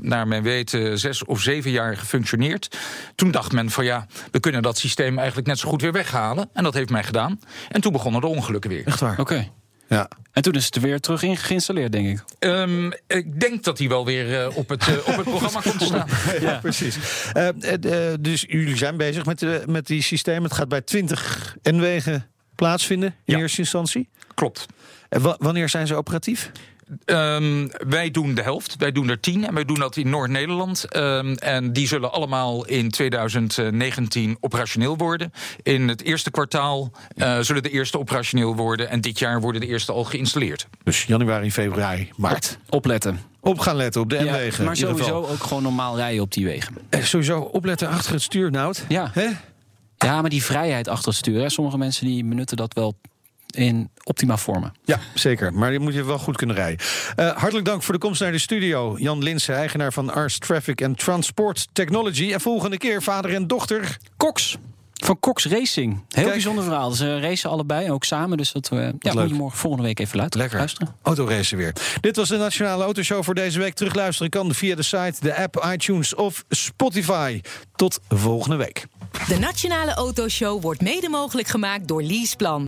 naar mijn weten, zes of zeven jaar gefunctioneerd. Toen dacht men van ja, we kunnen dat systeem eigenlijk net zo goed weer weghalen. En dat heeft men gedaan. En toen begonnen de ongelukken weer. Echt waar? Oké. Okay. Ja. En toen is het er weer terug in geïnstalleerd, denk ik. Um, ik denk dat hij wel weer uh, op, het, uh, op het programma komt te staan. ja, ja, precies. Uh, dus jullie zijn bezig met, de, met die systemen. Het gaat bij 20 N-wegen plaatsvinden in ja. eerste instantie. Klopt. En wanneer zijn ze operatief? Um, wij doen de helft. Wij doen er tien. En wij doen dat in Noord-Nederland. Um, en die zullen allemaal in 2019 operationeel worden. In het eerste kwartaal uh, zullen de eerste operationeel worden. En dit jaar worden de eerste al geïnstalleerd. Dus januari, februari, maart. Opletten. Op gaan letten op de N-wegen. Ja, maar sowieso ook gewoon normaal rijden op die wegen. Eh, sowieso opletten achter het stuur, Nout. Ja. Hè? ja, maar die vrijheid achter het stuur. Hè. Sommige mensen die benutten dat wel in optima vormen. Ja, zeker. Maar die moet je wel goed kunnen rijden. Uh, hartelijk dank voor de komst naar de studio. Jan Linsen, eigenaar van Ars Traffic and Transport Technology. En volgende keer vader en dochter. Cox. Van Cox Racing. Heel Kijk. bijzonder verhaal. Ze racen allebei, ook samen. Dus dat uh, ja, moet je morgen volgende week even luisteren. Lekker. luisteren. Autoracen weer. Dit was de Nationale Autoshow voor deze week. Terugluisteren kan via de site, de app, iTunes of Spotify. Tot volgende week. De Nationale Autoshow wordt mede mogelijk gemaakt door Leaseplan.